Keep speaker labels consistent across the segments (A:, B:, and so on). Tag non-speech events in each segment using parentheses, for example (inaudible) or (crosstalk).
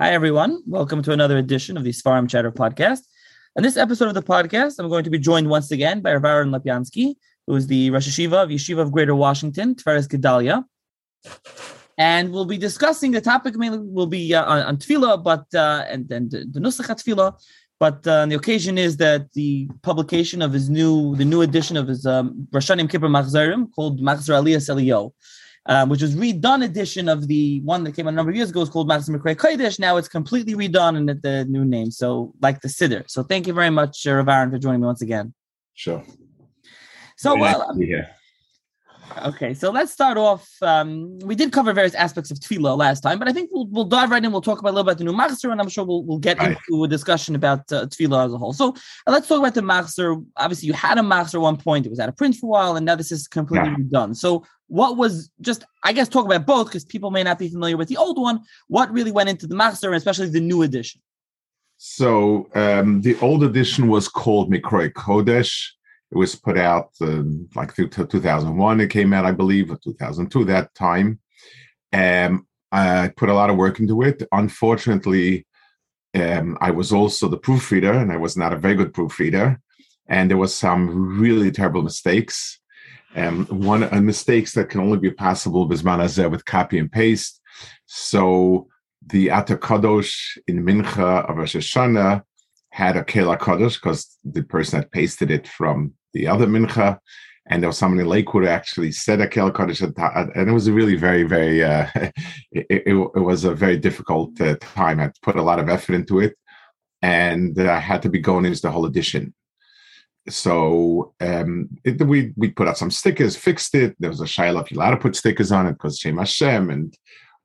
A: Hi, everyone. Welcome to another edition of the Seforim Chatter podcast. In this episode of the podcast, I'm going to be joined once again by Rav Aaron Lopiansky, who is the Rosh Yeshiva of Yeshiva of Greater Washington, Tiferes Gedalia. And we'll be discussing the topic mainly will be uh, on, on tefillah, but uh, and then the, the nusach tefillah. But uh, the occasion is that the publication of his new, the new edition of his um, Rashanim Kippur Machzorim called Machzor Aliyos Eliyahu um, which was redone edition of the one that came out a number of years ago. It's called Mikroy Kodesh. Now it's completely redone and at the new name. So like the Siddur. So thank you very much, uh, Rav Aaron, for joining me once again.
B: Sure.
A: So well, yeah. Okay, so let's start off. Um, we did cover various aspects of tefillah last time, but I think we'll, we'll dive right in. We'll talk about a little bit about the new machzor, and I'm sure we'll, we'll get right. into a discussion about uh, tefillah as a whole. So uh, let's talk about the machzor. Obviously, you had a machzor at one point; it was out of print for a while, and now this is completely yeah. done. So, what was just? I guess talk about both because people may not be familiar with the old one. What really went into the machzor, and especially the new edition?
B: So um, the old edition was called Mikroy Kodesh it was put out um, like through 2001. It came out, I believe, or 2002 that time. Um, I put a lot of work into it. Unfortunately, um, I was also the proofreader, and I was not a very good proofreader. And there was some really terrible mistakes. Um, one uh, mistakes that can only be possible with copy and paste. So the Atar Kadosh in Mincha of Rosh Hashanah had a Kela Kadosh because the person had pasted it from the other mincha, and there was someone in Lakewood who actually said a Kel Kodesh, and it was a really very, very, uh, (laughs) it, it, it, was a very difficult uh, time. I put a lot of effort into it, and I had to be going into the whole edition. So um, it, we we put out some stickers, fixed it. There was a shaila if you allowed to put stickers on it because Shem Hashem and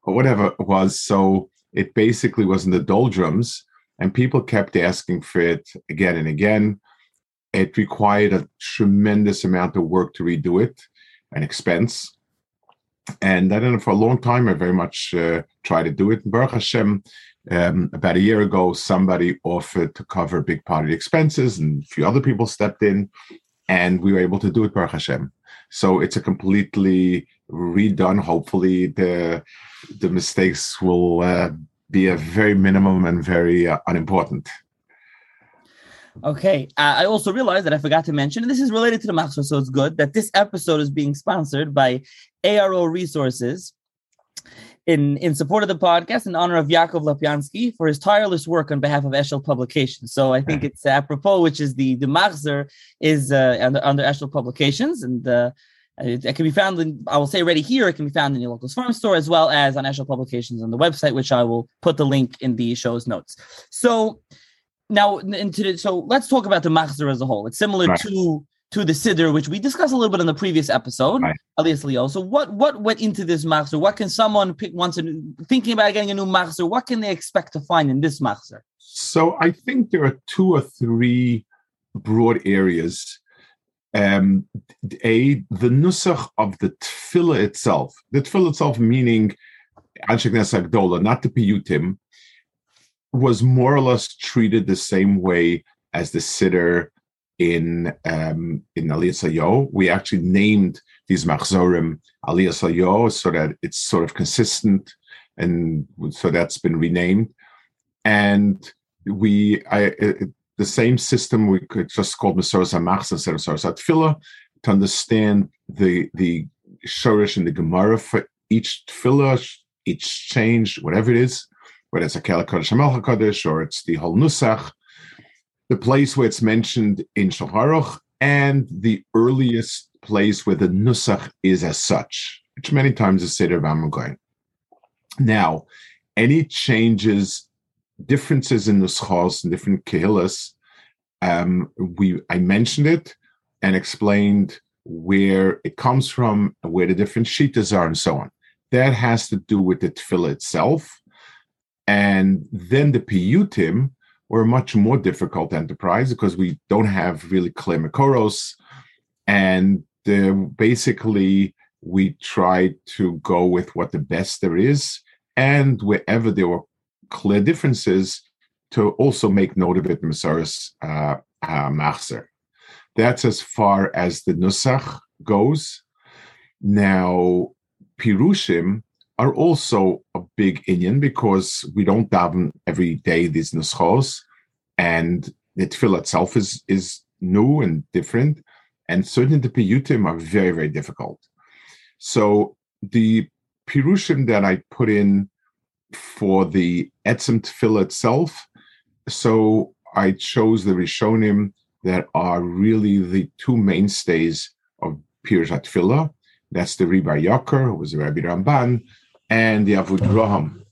B: whatever it was. So it basically was in the doldrums, and people kept asking for it again and again. It required a tremendous amount of work to redo it, an expense. And I don't know, for a long time, I very much uh, tried to do it. Baruch Hashem, um, about a year ago, somebody offered to cover big part of the expenses, and a few other people stepped in, and we were able to do it, Baruch Hashem. So it's a completely redone. Hopefully, the the mistakes will uh, be a very minimum and very uh, unimportant.
A: Okay. Uh, I also realized that I forgot to mention, and this is related to the Machzor, so it's good that this episode is being sponsored by ARO Resources in, in support of the podcast in honor of Yaakov Lopiansky for his tireless work on behalf of Eshel Publications. So I think (laughs) it's apropos, which is the, the Machzor is uh, under, under Eshel Publications. And uh, it, it, can be found in, I will say already here, it can be found in your local farm store as well as on Eshel Publications on the website, which I will put the link in the show's notes. So now into the, so let's talk about the machzor as a whole. It's similar right. to to the siddur, which we discussed a little bit in the previous episode. Right. Alias Leo. So what what went into this machzor? What can someone pick once thinking about getting a new machzor? What can they expect to find in this machzor?
B: So I think there are two or three broad areas. Um, a the nusach of the tefillah itself. The tefillah itself meaning Anshe Knesset Gdola, not the piyutim, was more or less treated the same way as the siddur in um, in Aliyas Yo. We actually named these machzorim Aliyas Sayo so that it's sort of consistent, and so that's been renamed. And we, I, it, the same system we could just call Masoras HaMachs instead of Masoras HaTfilah to understand the the Shorish and the Gemara for each tefillah, each change, whatever it is whether it's a Kela Kodesh Hamelcha or it's the whole Nusach, the place where it's mentioned in Shulchan and the earliest place where the Nusach is as such, which many times is Seder Vamagoyin. Now, any changes, differences in Nuschos and different Kehillas, um, we I mentioned it and explained where it comes from, where the different shitas are, and so on. That has to do with the tefillah itself and then the piyutim were a much more difficult enterprise because we don't have really clear makoros. And basically, we try to go with what the best there is. And wherever there were clear differences, to also make note of it Masaris uh, uh. That's as far as the Nusach goes. Now, Pirushim are also a big Indian because we don't daven every day these nuschos, and the tefillah itself is is new and different, and certainly the piyutim are very very difficult. So the pirushim that I put in for the etzem tefillah itself, so I chose the Rishonim that are really the two mainstays of Pirush Tefillah. That's the Rebbe Yakar, who was the Rabbi Ramban, and the Avud Raham.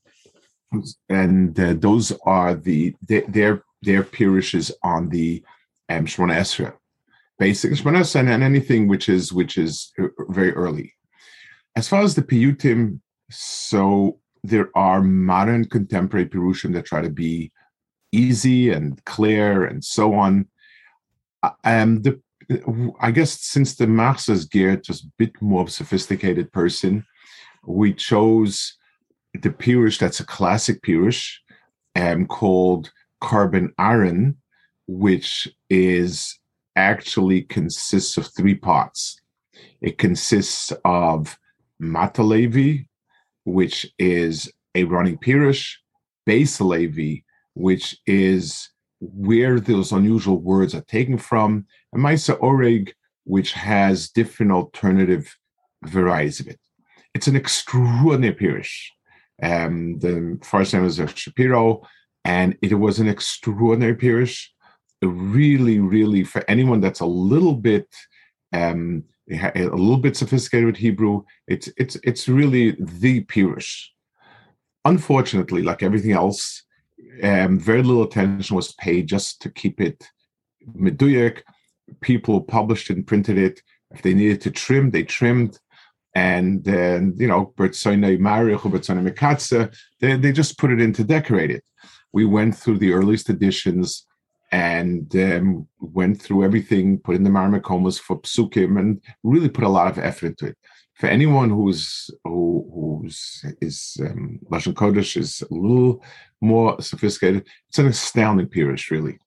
B: And uh, those are the their their Pirushes on the um, Shemona Esra, basic Shemona Esra, and anything which is which is uh, very early. As far as the Piyutim, so there are modern contemporary Pirushim that try to be easy and clear and so on. Uh, um, the, I guess since the is geared to a bit more sophisticated person, we chose the Pirush that's a classic Pirush um, called Carbon Iron, which is actually consists of three parts. It consists of Matalevi, which is a running Pirush, Base Levi, which is where those unusual words are taken from, and Maisa Oreg, which has different alternative varieties of it. It's an extraordinary Pirush. Um, the first name was Shapiro, and it was an extraordinary Pirush. Really, really, for anyone that's a little bit um, a little bit sophisticated with Hebrew, it's it's it's really the Pirush. Unfortunately, like everything else, um, very little attention was paid just to keep it meduyek. People published and printed it. If they needed to trim, they trimmed. And then, you know, they, they just put it in to decorate it. We went through the earliest editions and um, went through everything, put in the Marmacomas for psukim, and really put a lot of effort into it for anyone who's who who's is um, Lashon Kodesh is a little more sophisticated, it's an astounding pirush, really.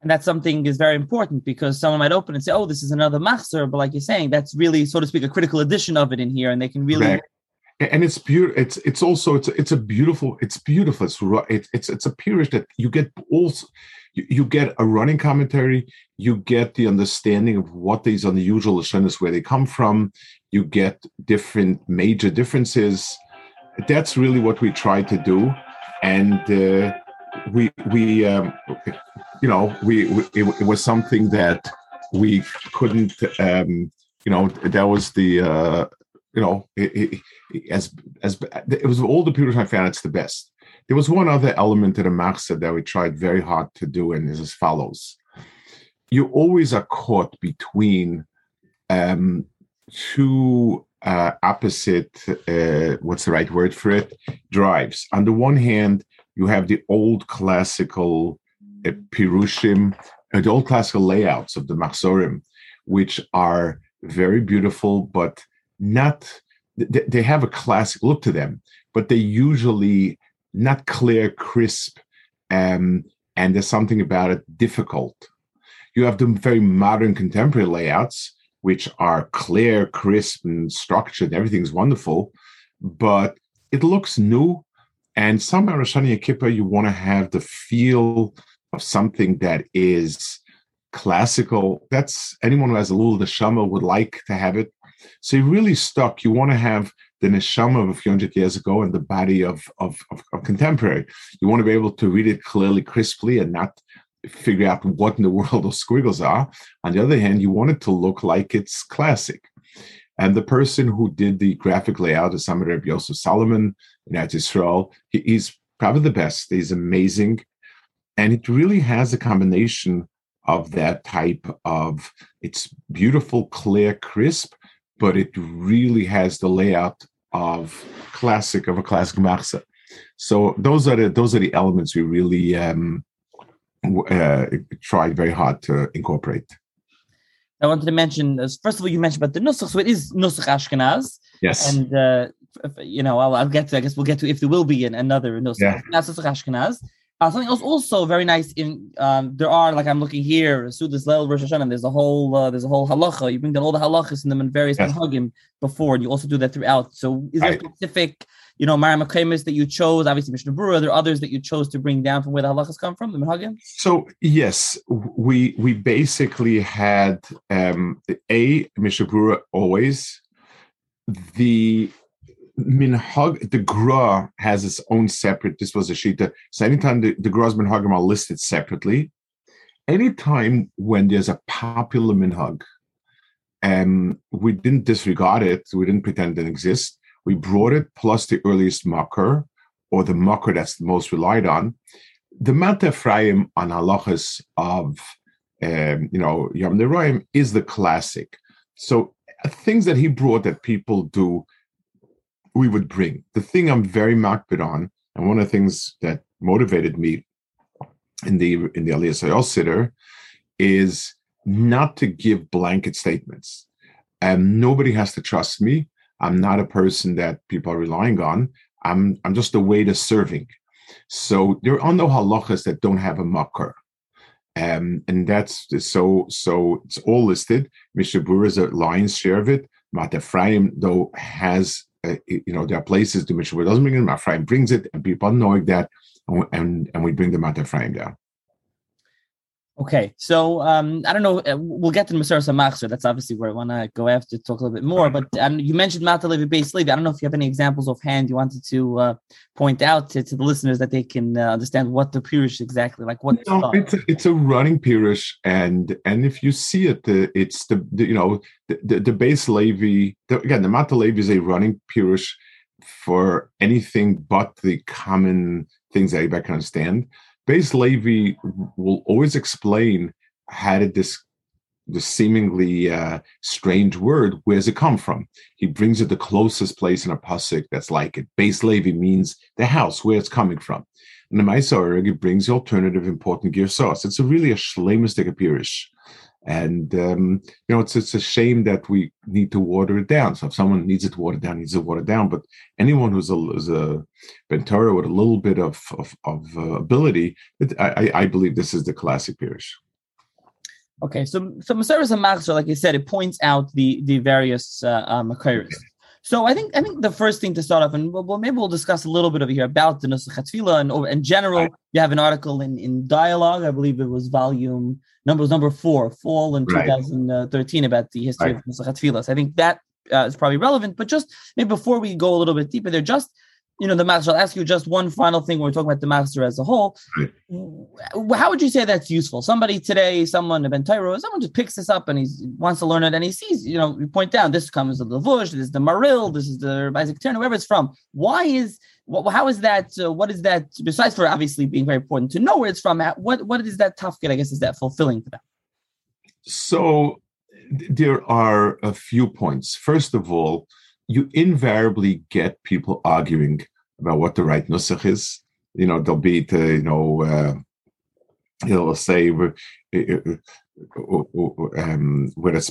A: And that's something is very important because someone might open and say, "Oh, this is another machzor," but like you're saying, that's really, so to speak, a critical edition of it in here, and they can really. Correct.
B: And it's beautiful. It's it's also it's it's a beautiful. It's beautiful. It's it's it's, it's a pirush that you get also you, get a running commentary, you get the understanding of what these unusual lashonis where they come from, you get different major differences. That's really what we try to do, and uh, we we um, you know we, we it, it, was something that we couldn't um, you know that was the uh, you know it, as as it was all the I found it's the best there was one other element to the Machzor that we tried very hard to do, and is as follows. You always are caught between um, two uh, opposite, uh, what's the right word for it, drives. On the one hand, you have the old classical Pirushim, uh, the old classical layouts of the Machzorim, which are very beautiful, but not, they, they have a classic look to them, but they usually not clear, crisp, um, and there's something about it difficult. You have the very modern contemporary layouts, which are clear, crisp, and structured. Everything's wonderful, but it looks new. And somehow, Rosh Kippur, you want to have the feel of something that is classical. That's anyone who has a little neshama would like to have it. So you're really stuck. You want to have the neshama of a few hundred years ago and the body of, of, of, of contemporary. You want to be able to read it clearly, crisply, and not figure out what in the (laughs) world those squiggles are. On the other hand, you want it to look like it's classic. And the person who did the graphic layout is Samar Reb Yosef Solomon in Eretz Israel. He, he's probably the best. He's amazing. And it really has a combination of that type of it's beautiful, clear, crisp, but it really has the layout of classic of a classic Machzor. So those are the those are the elements we really um, uh, tried very hard to incorporate.
A: I wanted to mention, first of all, you mentioned about the nusach, so it is nusach Ashkenaz.
B: Yes.
A: And, uh, you know, I'll, I'll, get to, I guess we'll get to if there will be an, another nusach, yeah. Ashkenaz. Uh, something else also very nice in um, there are like I'm looking here Sudas Leil Rosh Hashanah. There's a whole uh, there's a whole halacha. You bring down all the halachas in them in various yes. before, and you also do that throughout. So is there right. specific you know Mara Makamis that you chose? Obviously Mishnah Berurah. Are there others that you chose to bring down from where the halachas come from? The minhagim.
B: So yes, we we basically had um, a Mishnah Berurah always the minhag the gra has its own separate this was a shita so anytime the, the gra's minhagim are listed separately. Anytime when there's a popular minhag um we didn't disregard it we didn't pretend it didn't exist we brought it plus the earliest makar or the makar that's the most relied on the Mateh Ephraim on halachas of um, you know Yom Neroim is the classic. So things that he brought that people do we would bring. The thing I'm very makbid on, and one of the things that motivated me in the in the Aliyah Siddur is not to give blanket statements. And nobody has to trust me. I'm not a person that people are relying on. I'm I'm just a waiter serving. So there are no halachas that don't have a makar. Um, and that's so so it's all listed. Mishnah Berurah is a lion's share of it. Mateh Ephraim, though, has uh, you know, there are places to which doesn't bring it, Ephraim brings it, and people knowing that, and, and, and we bring them out Ephraim down.
A: Okay, so um, I don't know. Uh, we'll get to Maseres HaMachzor. That's obviously where I want to go after to talk a little bit more. But um, you mentioned Matalevi Beis Levi. I don't know if you have any examples offhand you wanted to uh, point out to, to, the listeners that they can uh, understand what the Pirush exactly like. What
B: no, it's a, it's a running Pirush, and and if you see it, the, it's the, the you know the the, the Beis Levi the, again the Matalevi is a running Pirush for anything but the common things that everybody can understand Beis Levi will always explain how did this the seemingly uh, strange word, where does it come from? He brings it the closest place in a pasuk that's like it. Beis Levi means the house, where it's coming from. And the Maisa brings the alternative important gear sauce. It's a really a shlemistic appearance. And um, you know, it's it's a shame that we need to water it down. So if someone needs it watered down, needs it watered down. But anyone who's a, who's a Bentara with a little bit of of, of uh, ability, it, I, I believe this is the classic Pirish.
A: Okay, so so Maseres HaMachzor, like you said, it points out the the various uh, um, So I think I think the first thing to start off, and we'll, maybe we'll discuss a little bit over here about the Nusach Tefillah, and in general, you have an article in in Dialogue, I believe it was volume number was number four, fall in right. 2013 about the history right. of Nusach Tefillah. So I think that uh, is probably relevant. But just maybe before we go a little bit deeper there, just you know, the master. I'll ask you just one final thing when we're talking about the master as a whole. How would you say that's useful? Somebody today, someone a Bentairo, someone just picks this up and he wants to learn it and he sees, you know, you point down this comes of the Levush, this is the Maril, this is the Isaac Tyrnau, wherever it's from. Why is what, how is that? Uh, what is that? Besides for obviously being very important to know where it's from, what what is that tough kid? I guess is that fulfilling for them?
B: So there are a few points. First of all, you invariably get people arguing about what the right nusach is. You know, they'll be to, you know, uh, he'll say, uh, uh, uh, um, where it's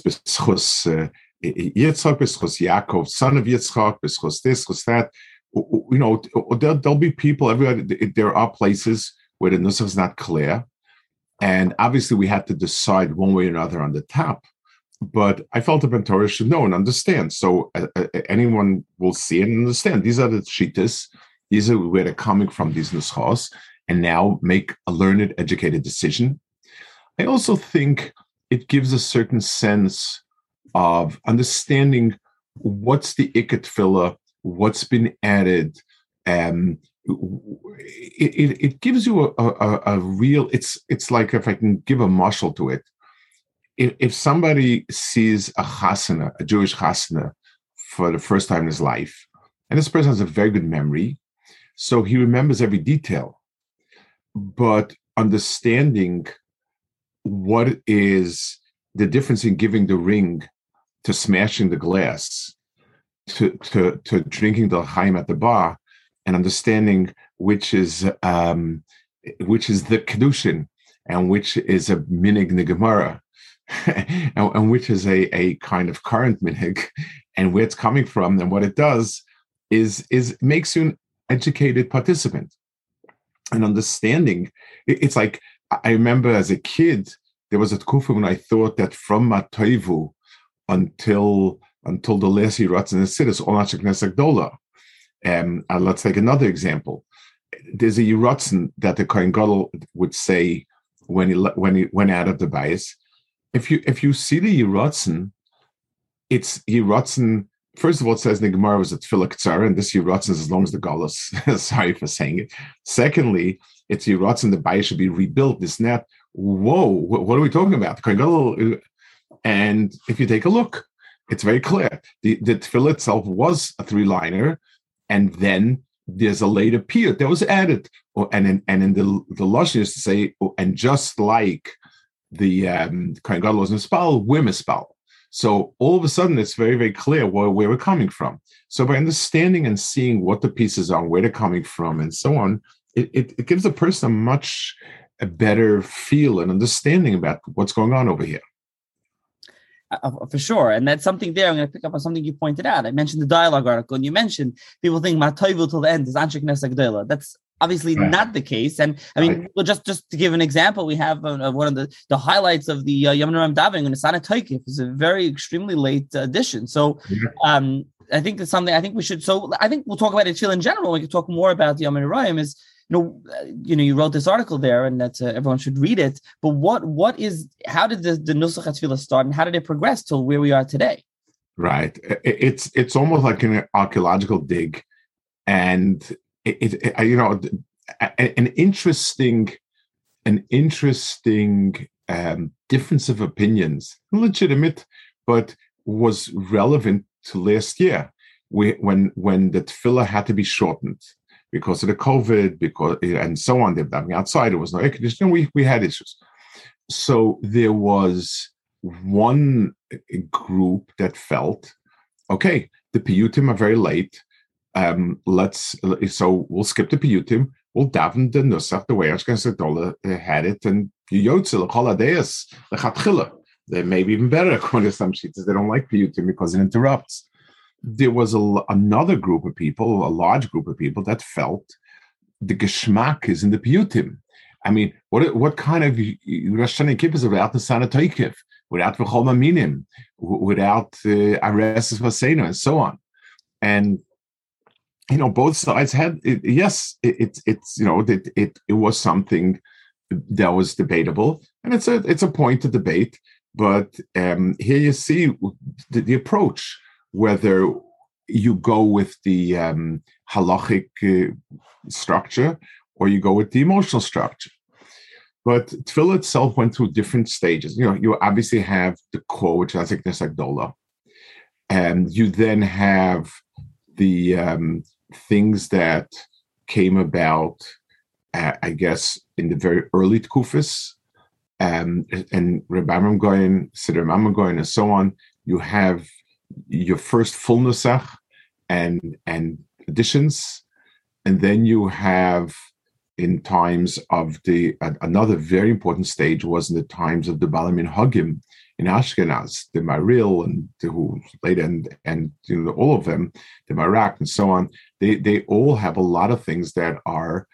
B: Yitzchak, Bischus Yaakov, son of Yitzchak, Bischus this, Bischus that. You know, there'll, there'll be people, everywhere. there are places where the nusach is not clear. And obviously, we had to decide one way or another on the top but I felt the Torah should know and understand. So uh, uh, anyone will see and understand. These are the shitas. These are where they're coming from, these nuschos, and now make a learned, educated decision. I also think it gives a certain sense of understanding what's the ikat filler, what's been added. Um, it, it, it gives you a, a, a real, it's, it's like if I can give a muscle to it, if, if somebody sees a chasana, a Jewish chasana, for the first time in his life, and this person has a very good memory, so he remembers every detail, but understanding what is the difference in giving the ring to smashing the glass to to to drinking the chaim at the bar and understanding which is um which is the kedushin and which is a minig negemara (laughs) and, and, which is a, a kind of current minhag and where it's coming from and what it does is is makes you an educated participant and understanding. It's like I remember as a kid, there was a kufa when I thought that from Matoivu until until the last year in the city is all Dola. Um, and let's take another example. There's a Yeratzen that the Kohen Gadol would say when he when he went out of the bias. If you if you see the Yeratzen, it's Yeratzen. First of all, it says the Gemara was at Tfilah and this Yeratzen is as long as the Galus. (laughs) Sorry for saying it. Secondly, it's Yeratzen the bias should be rebuilt. This net. Whoa, what are we talking about? Uh, and if you take a look, it's very clear. The, the tefillah itself was a three liner, and then there's a later period that was added. Oh, and in, and in the the Lashon is to say, oh, and just like the um, Kohen Gadol was mispal, we're mispal. So all of a sudden, it's very very clear where, where we're coming from. So by understanding and seeing what the pieces are, where they're coming from, and so on, it, it, it gives a person a much a better feel and understanding about what's going on over here.
A: Uh, for sure. And that's something there. I'm going to pick up on something you pointed out. I mentioned the dialogue article, and you mentioned people think Matoivu till the end is Anshik Nesagdela. That's obviously right. not the case. And I mean, right. well, just just to give an example, we have uh, one of the, the highlights of the uh, Yom Ram davening in the Sana Taikif is a very extremely late addition. So um, I think that's something I think we should. So I think we'll talk about it chill in general. We could talk more about the Yom Rayim is you know, uh, you know, you wrote this article there, and that uh, everyone should read it. But what, what is, how did the the Nusach start, and how did it progress till where we are today?
B: Right. It's it's almost like an archaeological dig, and it, it you know, an interesting, an interesting um, difference of opinions, legitimate, but was relevant to last year, we, when when the tefillah had to be shortened because of the COVID, because and so on. They're diving outside. It was no air conditioning. We we had issues. So there was one group that felt, okay, the piyutim are very late. Um, let's so we'll skip the piyutim. We'll daven the nusach the way Ashkenaz had it, and yotzel choladeus the chatchila. They may be even better (laughs) according to some sheets. They don't like piyutim because it interrupts there was a, another group of people, a large group of people that felt the geschmack is in the piyutim. I mean, what what kind of Rosh Hashanah is without the Sanatoikif, without V'chol Maminim, without uh, Aresis Vasena, and so on. And you know, both sides had it, yes, it, it, it's you know, it, it it was something that was debatable, and it's a it's a point to debate. But um, here you see the, the approach whether you go with the um, halachic uh, structure or you go with the emotional structure. But tefillah itself went through different stages. You know, you obviously have the core, which I think is Ignis Agdola, and you then have the um, things that came about, uh, I guess, in the very early Tkufis, um, and Rebbe going, Siddur going, and so on. You have your first full nusach and and additions, and then you have in times of the another very important stage was in the times of the Balamin Hagim in Ashkenaz, the Maril and the, who later and and you know, all of them, the Marak and so on. They they all have a lot of things that are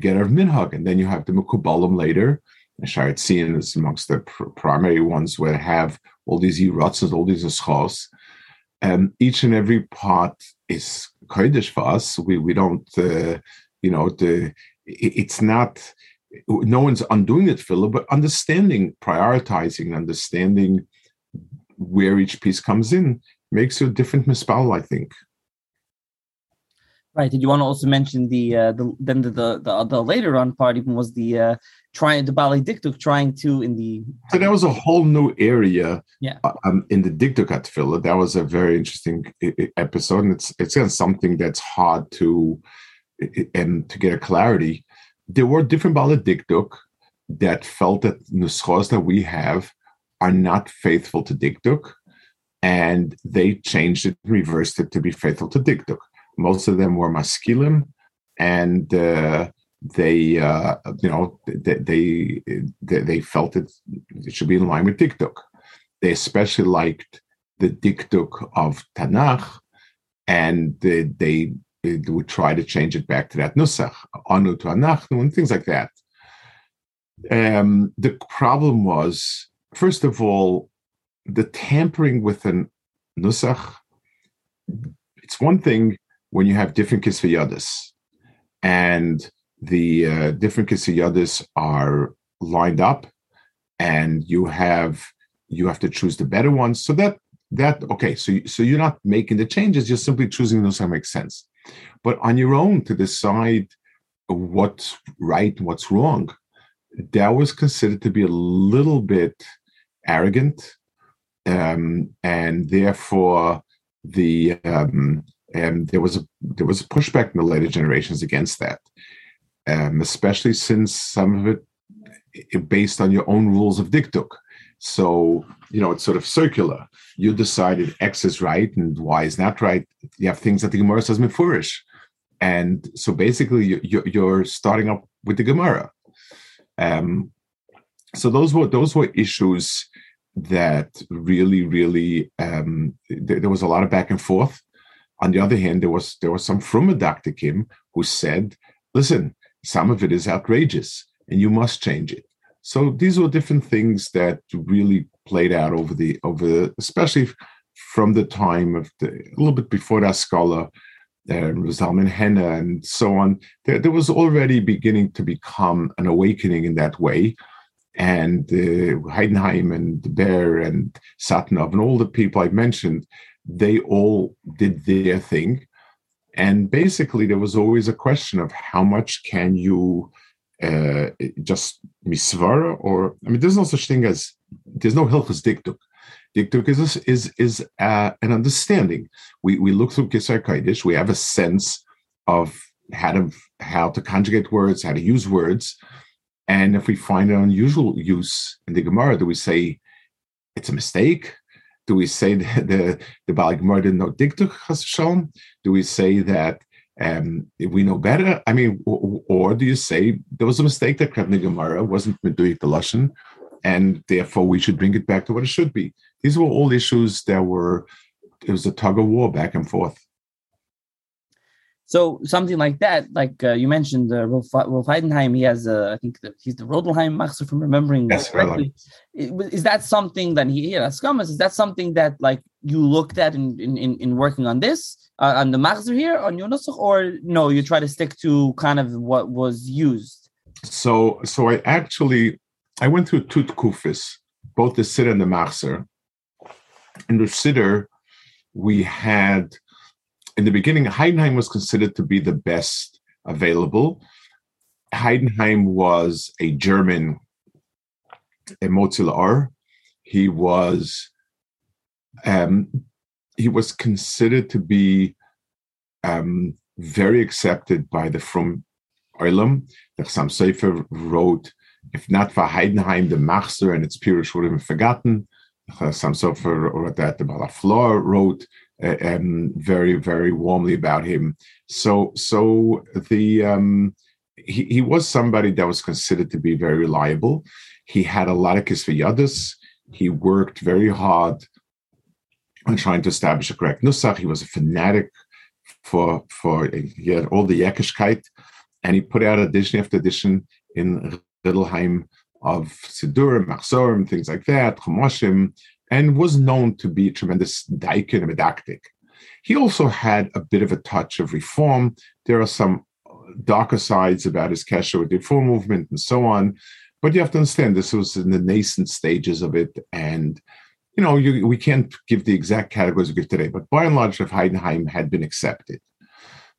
B: get of minhag, and then you have the Mukubalim later. And Sharetzian is amongst the pr- primary ones where have all these yiratzas, all these eschos, and each and every part is kodesh for us. We we don't, uh, you know, the it's not. No one's undoing it, Philip, but understanding, prioritizing, understanding where each piece comes in makes you a different mispal, I think.
A: Right. Did you want to also mention the uh, the then the the, the, the later on part even was the uh, trying the Bali Dikduk trying to in the
B: so that was a whole new area
A: yeah
B: uh, um, in the Dikduk at Phila. That was a very interesting episode, and it's it's something that's hard to and to get a clarity. There were different Bali Dikduk that felt that nuschos that we have are not faithful to Dikduk, and they changed it, reversed it to be faithful to Dikduk. Most of them were maskilim, and uh, they, uh, you know, they, they, they felt it, it should be in line with Dikduk. They especially liked the Dikduk of Tanakh, and they, they it would try to change it back to that nusach, anu to anachnu, and things like that. Um, the problem was, first of all, the tampering with an nusach. It's one thing when you have different kisviyadis, and the uh, different kisviyadis are lined up, and you have you have to choose the better ones. So that that okay, so so you're not making the changes, you're simply choosing those that make sense. But on your own to decide what's right, what's wrong, that was considered to be a little bit arrogant, um, and therefore the um, and there was a there was a pushback in the later generations against that, um, especially since some of it based on your own rules of diktuk. So, you know, it's sort of circular. You decided X is right and Y is not right. You have things that the Gemara says mefurish. And so basically, you, you're starting up with the Gemara. Um, so those were those were issues that really, really um, th- there was a lot of back and forth. On the other hand, there was there was some from a Dr. Kim who said, "Listen, some of it is outrageous, and you must change it." So these were different things that really played out over the over, the, especially from the time of the a little bit before that scholar, uh, Zalman Henna and so on. There, there, was already beginning to become an awakening in that way. And uh, Heidenheim and Ber and Satanow and all the people I mentioned, they all did their thing. And basically, there was always a question of how much can you uh, just misvara, or I mean, there's no such thing as there's no hilchas diktuk. Diktuk is is is uh, an understanding. We we look through Kisar Kaidish. We have a sense of how to how to conjugate words, how to use words, and if we find an unusual use in the Gemara, do we say it's a mistake? Do we say that (laughs) the the Bali Gemara didn't know diktuk shown? Do we say that um, we know better. I mean, or, or, do you say there was a mistake that Krevni Gemara wasn't doing the Lashon, and therefore we should bring it back to what it should be? These were all issues that were, it was a tug of war back and forth.
A: So something like that, like uh, you mentioned, uh, Wolf, Wolf Heidenheim, he has, uh, I think the, he's the Rodelheim Master, from remembering
B: yes,
A: correctly. Is that something that he, yeah, Scamas, is that something that like you looked at in, in, in working on this? uh, on the Machzer here on your or no, you try to stick to kind of what was used?
B: So, so I actually I went through two kufis, both the Siddur and the Machzer. In the Siddur, we had in the beginning, Heidenheim was considered to be the best available. Heidenheim was a German a Mozilla He was um, he was considered to be um, very accepted by the from Olam. The Chassam Sofer wrote, if not for Heidenheim, the Machzer and its Pirush would have been forgotten. The Chassam Sofer wrote that the Balaflor wrote uh, um, very, very warmly about him. So, so the um, he, he was somebody that was considered to be very reliable. He had a lot of kisviyadis. He worked very hard and trying to establish a correct nusach. He was a fanatic for for he had all the Yekishkeit, and he put out edition after edition in Rodelheim of Sidurim, Machzorim, things like that, Chumoshim, and was known to be a tremendous daikin and medactic. He also had a bit of a touch of reform. There are some darker sides about his kesher with the reform movement and so on. But you have to understand this was in the nascent stages of it, and you know, you, we can't give the exact categories we give today, but by and large, if Heidenheim had been accepted.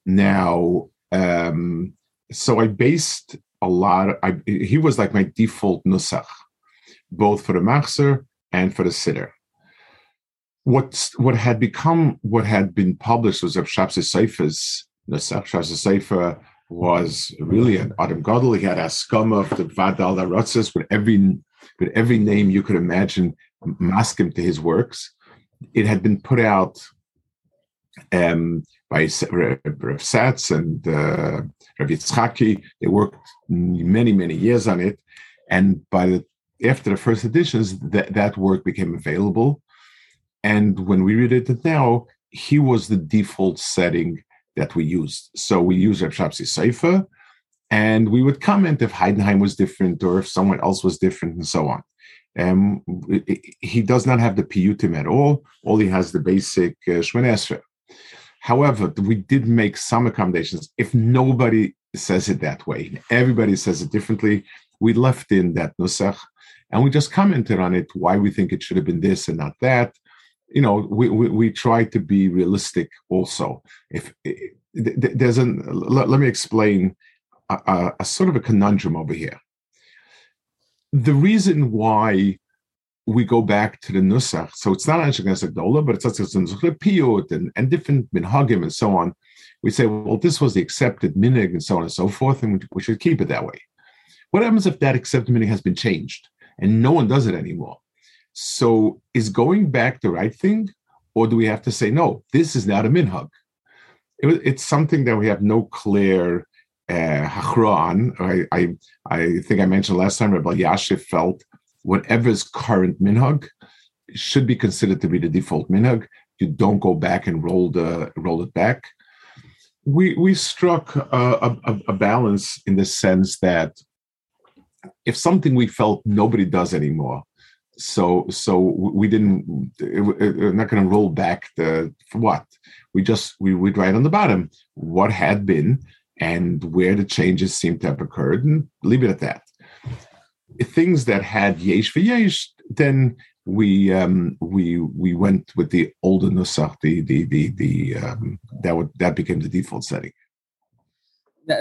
B: Now, um, so I based a lot. I, he was like my default nusach, both for the machzer and for the sitter. What what had become what had been published was of Shabsi Seifer's nusach. Shabsi Seifer was really an Adam Godel. He had a scum of the Vadal Ratzis with every with every name you could imagine maskim to his works. It had been put out um, by Rav Satz and uh, Rav Yitzchaki. They worked many, many years on it. And by the after the first editions, that, that work became available. And when we read it now, he was the default setting that we used. So we use Reb Shapsi Sefer, and we would comment if Heidenheim was different or if someone else was different and so on. Um, he does not have the piyutim at all. All he has the basic uh, Shmonesra. However, we did make some accommodations. If nobody says it that way, everybody says it differently. We left in that nusach, and we just commented on it why we think it should have been this and not that. You know, we we, we try to be realistic also. If there's an let, let me explain a, a, a sort of a conundrum over here the reason why we go back to the Nusach, so it's not Anshe Knesset Dola, but it's also Piyut and, and different minhagim and so on. We say, well, this was the accepted minig and so on and so forth, and we, we should keep it that way. What happens if that accepted minig has been changed and no one does it anymore? So is going back the right thing, or do we have to say, no, this is not a minhag? It, it's something that we have no clear uh, I, I, I think I mentioned last time, Rabbi Yashiv felt whatever's current minhag should be considered to be the default minhag. You don't go back and roll the roll it back. We we struck a, a, a balance in the sense that if something we felt nobody does anymore, so so we didn't we're not going to roll back the what we just we would write on the bottom what had been and where the changes seem to have occurred, and leave it at that. Things that had yesh for yesh, then we um, we we went with the older nusach, the the the the um, that would that became the default setting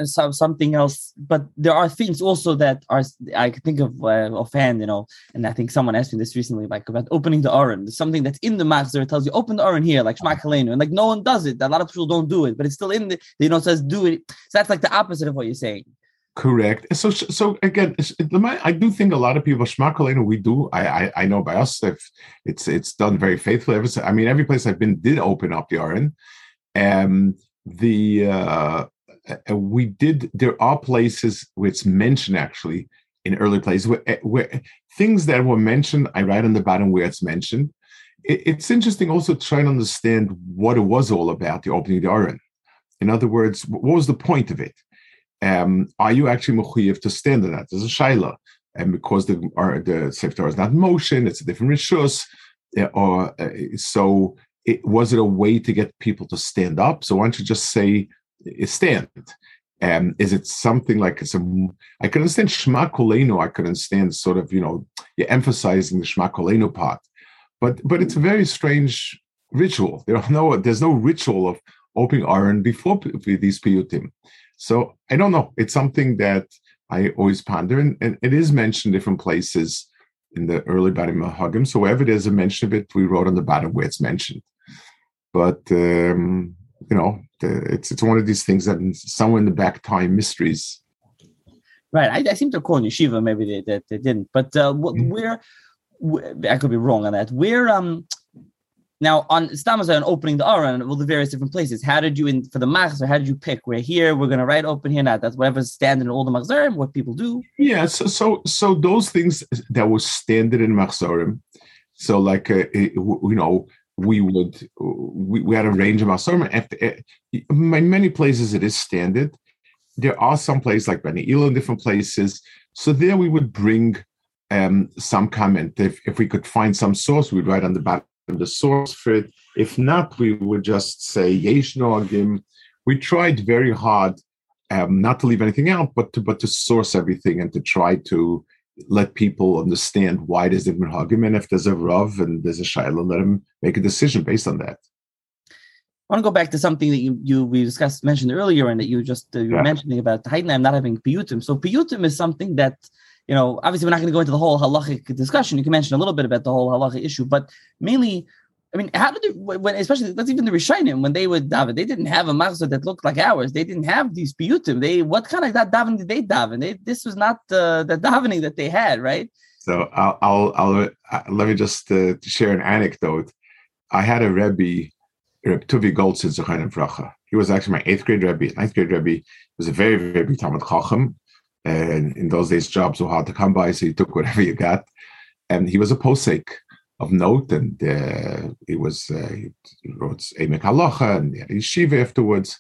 A: some something else. But there are things also that are I can think of uh, offhand, you know. And I think someone asked me this recently, like about opening the. There's something that's in the Machzor. It tells you open the Aron here, like Shema and like no one does it. A lot of people don't do it, but it's still in the you know says do it. So that's like the opposite of what you're saying.
B: Correct. So, so again, I do think a lot of people Shema We do. I, I, I know by us it's it's done very faithfully. I mean, every place I've been did open up the Aron. Um, the uh, we did there are places where it's mentioned actually in early places where, uh, where things that were mentioned i write on the bottom where it's mentioned. It, it's interesting also trying to understand what it was all about the opening of the aron in other words what was the point of it? Um, are you actually mechuyev to stand on that? There's a shaila and because the or the sefer is not motion it's a different rishus uh, or uh, so it, was it a way to get people to stand up? So why don't you just say stand? Um, is it something like some? I can understand Shema Kolenu. I can understand sort of you know you're emphasizing the Shema Kolenu part, but but it's a very strange ritual. There are no there's no ritual of opening Aron before these piyutim. So I don't know. It's something that I always ponder, and, and it is mentioned different places in the early Barim Hagim. So wherever there's a mention of it, we wrote on the bottom where it's mentioned. But um, you know, it's it's one of these things that somewhere in the back time mysteries.
A: Right. I, I seem to call yeshiva. Maybe they, they, they didn't. But uh, mm-hmm. where, where I could be wrong on that. Where um now on Stamazon opening the Aron all the various different places. How did you in for the machs or how did you pick? We're here. We're going to write open here. Now that's whatever's standard in all the machzorim. What people do.
B: Yeah. So so so those things that were standard in machzorim. So like uh, you know we would we, we had a range of our sermon. in many places, it is standard. There are some places like Beni in different places. So there we would bring um, some comment. If if we could find some source, we'd write on the bottom the source for it. If not, we would just say Yesh Noagim. We tried very hard um, not to leave anything out, but to but to source everything and to try to let people understand why there's different hagim, and if there's a rav and there's a shaila, let him make a decision based on that.
A: I want to go back to something that you, you we discussed mentioned earlier, and that you just uh, you were yeah. mentioning about Heidenheim not having piyutim. So piyutim is something that you know. Obviously, we're not going to go into the whole halachic discussion. You can mention a little bit about the whole halachic issue, but mainly I mean, how did it, when especially that's even the Rishonim when they would daven, they didn't have a machzor that looked like ours. They didn't have these piyutim. They what kind of that davening did they daven? They, this was not uh, the davening that they had, right?
B: So I'll I'll, I'll uh, let me just uh, share an anecdote. I had a rebbe, Reb Tuvi Goldstein Zechanim Vracha. He was actually my eighth grade rebbe. Ninth grade rebbe he was a very very big Talmud Chacham, and in those days jobs were hard to come by, so you took whatever you got. And he was a posek of note, and uh, he was uh, he wrote Emek Halacha and yeshiva afterwards.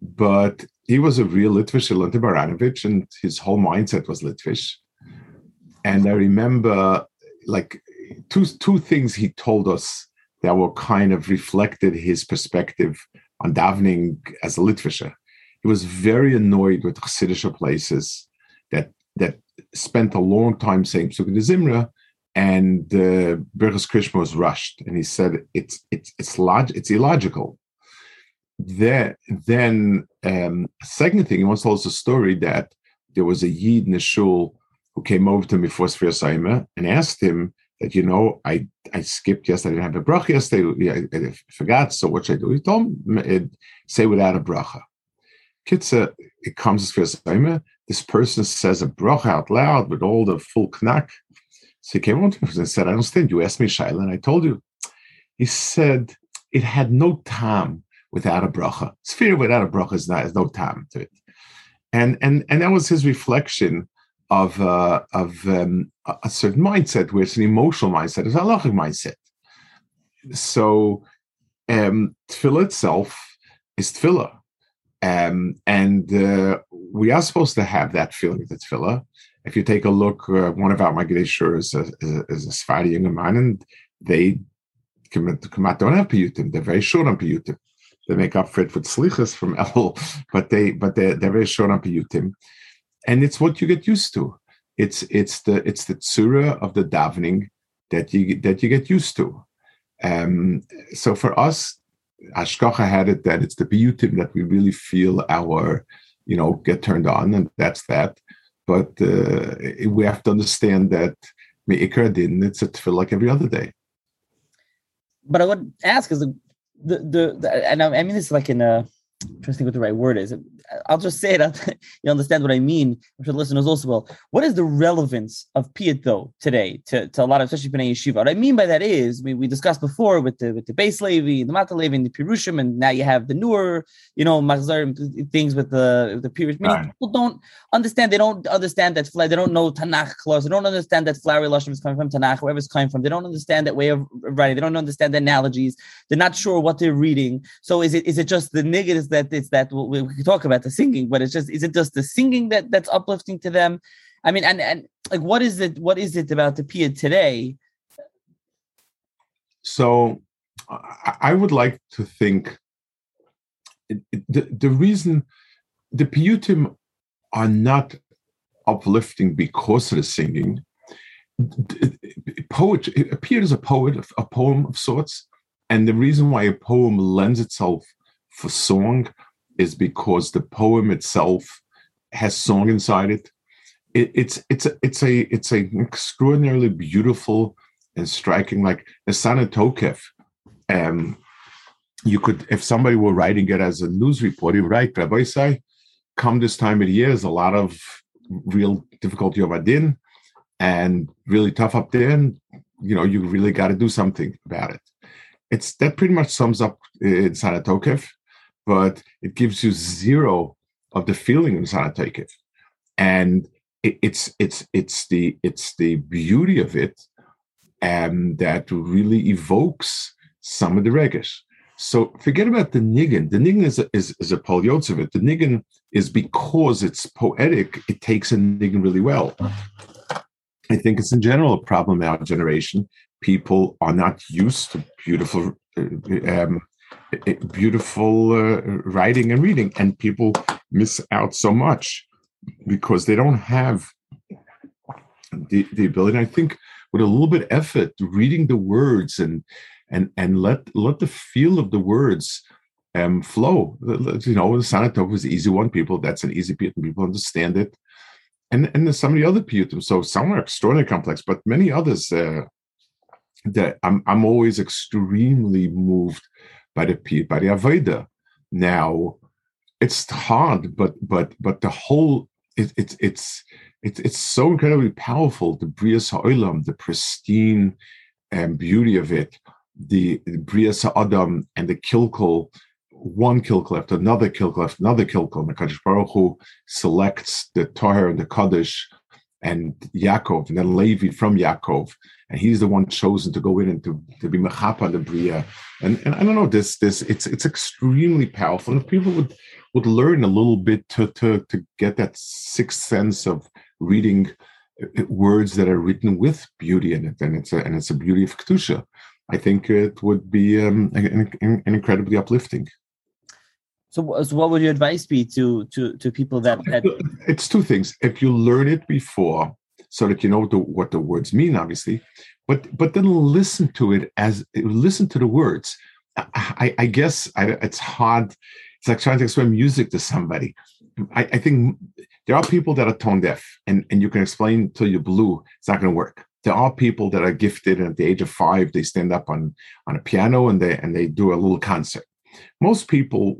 B: but he was a real Litvish, Leonti Baranovich, and his whole mindset was Litvish. And I remember like two two things he told us that were kind of reflected his perspective on davening as a Litvisher. He was very annoyed with Chassidish places that that spent a long time saying Psukah de Zimra, and uh, Birchas Krishma was rushed, and he said it's it's it's log- it's illogical then, um, second thing, he once told us a story that there was a Yid in the who came over to me for Sfir and asked him that, you know, I, I skipped yesterday, I didn't have a bracha yesterday, I, I forgot, so what should I do? He told him, say without a bracha. Kitza, it comes to Sfir this person says a bracha out loud with all the full knack. So he came on to me and said, I understand, you asked me, Shaila, and I told you. He said, it had no time without a bracha. Sphere without a bracha is not, has no time to it. And and and that was his reflection of uh, of um, a certain mindset, where it's an emotional mindset, it's a halachic mindset. So um, tefillah itself is tefillah. Um, and uh, we are supposed to have that feeling of the tefillah. If you take a look, uh, one of our Magdeshur is a, is a, Sephardi young man, and they out, don't have piyutim. They're very short on piyutim they make up for it with slichas from (laughs) El, but they but they they're very short on piyutim, and it's what you get used to. It's it's the it's the tsura of the davening that you that you get used to. Um, so for us, Ashkacha had it that it's the piyutim that we really feel our you know get turned on, and that's that. But uh, we have to understand that me'ikar din it's a tefillah like every other day.
A: But I would ask is the, the, the and I, mean this is like in a trying to think what the right word is. I'll just say it. (laughs) you understand what I mean. I'm sure the listeners also will. What is the relevance of Piyut though today to, to a lot of especially Bnei Yeshiva? What I mean by that is we, we discussed before with the with the base Levi, the Mateh Levi, and the Pirushim, and now you have the newer, you know, Machzar things with the with the Pirush. Many right. people don't understand. They don't understand that they don't know Tanakh close. They don't understand that flowery Lashon is coming from Tanakh, wherever it's coming from. They don't understand that way of writing. They don't understand the analogies. They're not sure what they're reading. So is it is it just the negatives that it's that we, we talk about the singing, but it's just is it just the singing that that's uplifting to them? I mean, and and like what is it? What is it about the Pia today?
B: So, I would like to think the the reason the piyutim are not uplifting because of the singing. Poet appeared as a poet, a poem of sorts, and the reason why a poem lends itself for song is because the poem itself has song inside it. it it's it's a, it's a it's an extraordinarily beautiful and striking like the Sana Tokef. Um, you could if somebody were writing it as a news report, would write Rabbi say, come this time of year, there's a lot of real difficulty over Adin and really tough up there, and you know you really got to do something about it. It's that pretty much sums up uh, in Sana Tokef but it gives you zero of the feeling in Sanatikif. And it, it's it's it's the it's the beauty of it and that really evokes some of the regesh. So forget about the niggin. The niggin is a, is, is a. The niggin is because it's poetic, it takes a niggin really well. I think it's in general a problem in our generation. People are not used to beautiful uh, um, beautiful uh, writing and reading, and people miss out so much because they don't have the, the ability. I think with a little bit of effort, reading the words and and and let let the feel of the words um, flow. You know, the is an easy one. People that's an easy piyutim. People understand it, and and there's some of the other piyutim. So some are extraordinarily complex, but many others uh, that I'm I'm always extremely moved by the by the Aveda. Now, it's hard, but but but the whole it, it it's it's it's so incredibly powerful. The Brias Ha'olam, the pristine and um, beauty of it, the, the Brias Ha'adam and the Kilkul, one kilkel after another kilkel after another kilkel. And the Kadosh Baruch Hu selects the Tahir and the Kaddish and Yaakov, and then Levi from Yaakov, and he's the one chosen to go in and to, to be Mechapa the Bria. And and I don't know, this this it's it's extremely powerful. And if people would would learn a little bit to to to get that sixth sense of reading uh, words that are written with beauty in it, and it's a and it's a beauty of kedusha. I think it would be um, an, an, incredibly uplifting.
A: So, so, what would your advice be to to to people that, that
B: it's two things. If you learn it before, so that you know the, what the words mean, obviously, but but then listen to it as listen to the words. I, I guess I, it's hard. It's like trying to explain music to somebody. I, I think there are people that are tone deaf, and and you can explain till you're blue. It's not going to work there are people that are gifted and at the age of five they stand up on on a piano and they and they do a little concert most people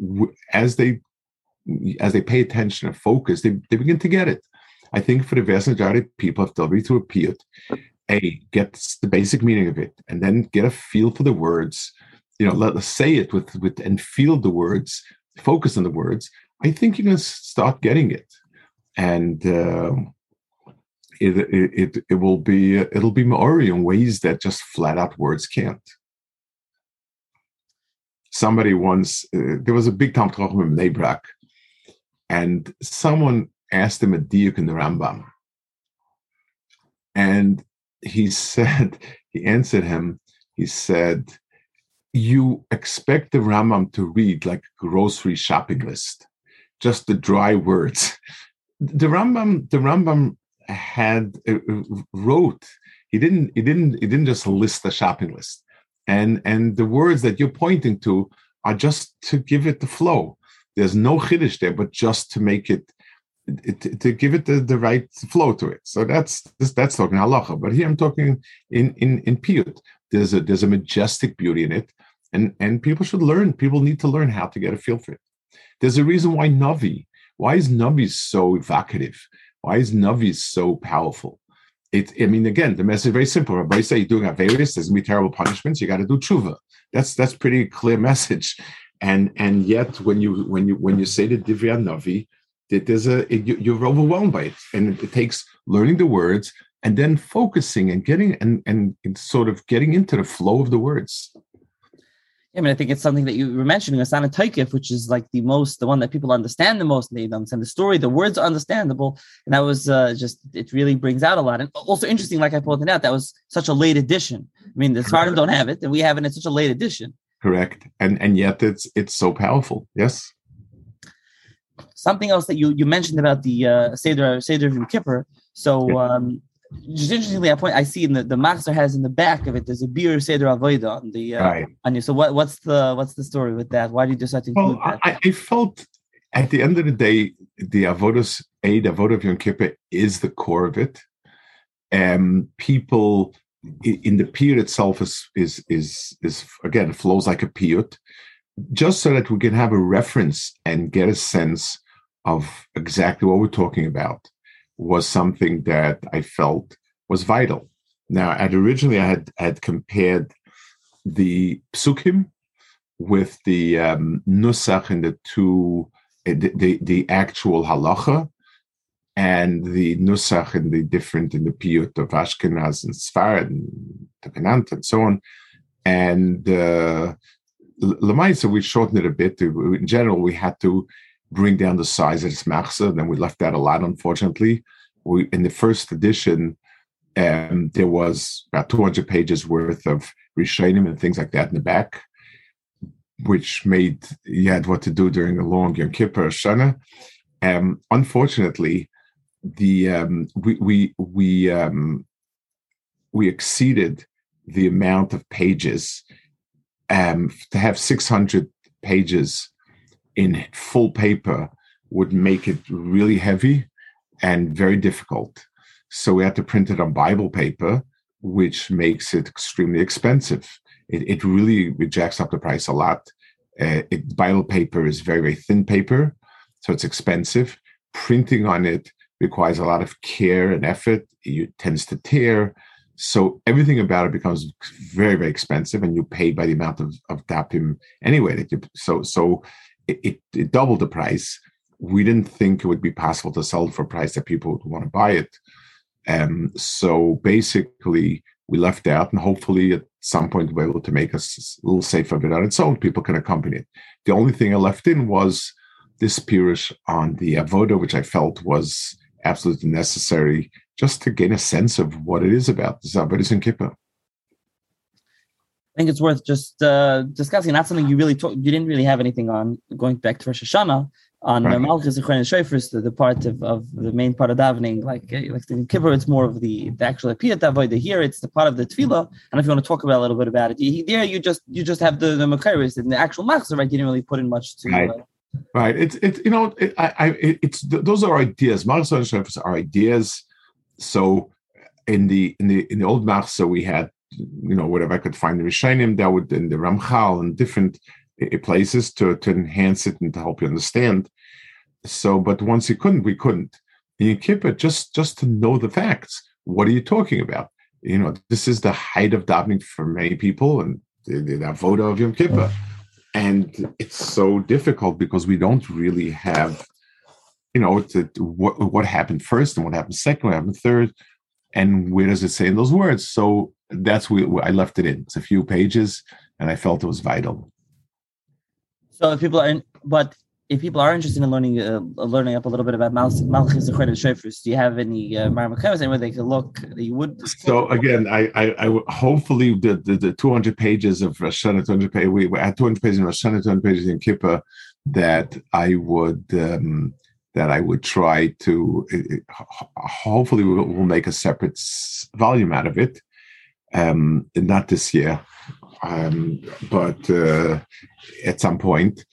B: as they as they pay attention and focus they, they begin to get it. I think for the vast majority of people if they'll read through a piyut a get the basic meaning of it and then get a feel for the words. You know let us say it with with and feel the words focus on the words. I think you're going to start getting it. And uh, it, it it will be it'll be Maori in ways that just flat out words can't. Somebody once uh, there was a big Talmud Chacham in Bnei Brak, and someone asked him a diuk in the Rambam, and he (laughs) said he answered him. He said, "You expect the Rambam to read like a grocery shopping list, just the dry words." The Rambam, the Rambam had uh, uh, wrote he didn't he didn't he didn't just list the shopping list and and the words that you're pointing to are just to give it the flow. There's no chiddush there but just to make it, it to give it the, the right flow to it. So that's that's talking halacha. But here i'm talking in in in piyut. There's a there's a majestic beauty in it. And and people should learn people need to learn how to get a feel for it. There's a reason why navi why is navi so evocative? Why is Navi so powerful? It, I mean, again, the message is very simple. Rabbi say you're doing Averis, there's gonna be terrible punishments. You got to do tshuva. That's that's pretty clear (laughs) message. And and yet, when you when you when you say the Divrei Navi, that there's a it, you're overwhelmed by it, and it takes learning the words and then focusing and getting and and sort of getting into the flow of the words.
A: I mean, I think it's something that you were mentioning, Asana Taikif, which is like the most, the one that people understand the most. They understand the story, the words are understandable. And that was uh, just, it really brings out a lot. And also interesting, like I pointed out, that was such a late edition. I mean, the Sfardim don't have it, and we have it in such a late edition.
B: Correct. And and yet it's it's so powerful. Yes.
A: Something else that you you mentioned about the uh, Seder Seder of Yom Kippur. So um, just interestingly, I point I see in the the Machzor has in the back of it. There's a beer Seder Avodah on the uh, right. on you. So what what's the what's the story with that? Why did you decide to include
B: well, that? I, I, felt at the end of the day, the Avodas a the Avodah of Yom Kippur is the core of it. Um, people in the piyut itself is is is is again flows like a piyut, just so that we can have a reference and get a sense of exactly what we're talking about was something that I felt was vital. Now, at originally I had had compared the psukim with the um, nusach in the two eh, the, the, the actual halacha and the nusach in the different in the piyut of Ashkenaz and Sfarad and Takanant and so on. And uh, Lamaisa, we shortened it a bit. In general, we had to bring down the size of its machzor. Then we left that a lot, unfortunately. We in the first edition, um, there was about 200 pages worth of Rishonim and things like that in the back, which made you had what to do during the long Yom Kippur Shana. Um, unfortunately, the um, we we we um, we exceeded the amount of pages um, to have 600 pages in full paper would make it really heavy and very difficult. So we had to print it on Bible paper, which makes it extremely expensive. It, it really rejects up the price a lot. Uh, it, Bible paper is very, very thin paper, so it's expensive. Printing on it requires a lot of care and effort. It tends to tear. So everything about it becomes very, very expensive, and you pay by the amount of, of dapim anyway. That you, so so it, it, doubled the price. We didn't think it would be possible to sell for a price that people would want to buy it. Um, so basically, we left out, and hopefully, at some point, we'll be able to make us a little safer of it on its own. People can accompany it. The only thing I left in was this pirush on the avoda, which I felt was absolutely necessary just to gain a sense of what it is about the Zabbaris and Kippur.
A: I think it's worth just uh, discussing. Not something you really talk, you didn't really have anything on going back to Rosh Hashanah on right. Malchus and Shofars, the, the part of, of the main part of davening. Like eh, like in Kippur, it's more of the, the actual Piyat Avodah. Here, it's the part of the Tefillah. And if you want to talk about a little bit about it, you, there you just you just have the the Makairis and the actual Machzor, right? You didn't really put in much to.
B: Right. Uh, right. It's it's you know it, I, I it's those are ideas. Malchus and Shofars are ideas. So in the in the in the old Machzor, we had you know, whatever I could find the Rishonim, that would in the Ramchal and different eh, places to, to enhance it and to help you understand. So, but once you couldn't, we couldn't. And you keep it just just to know the facts. What are you talking about? You know, this is the height of davening for many people, and the, the of Yom Kippur, and it's so difficult because we don't really have, you know, to, what what happened first and what happened second, what happened third, and where does it say in those words? So that's where I left it in. It's a few pages, and I felt it was vital.
A: So if people are, in, but if people are interested in learning, uh, learning up a little bit about Malchus and Shofars, do you have any uh, anywhere they can look? You would.
B: So again, I, I, I hopefully the, the, the 200 pages of Rosh 200 pages. We, we had 200 pages in Rosh 200 pages in Kippur that I would. Um, that I would try to hopefully we'll, we'll make a separate volume out of it um, not this year, um, but uh, at some point.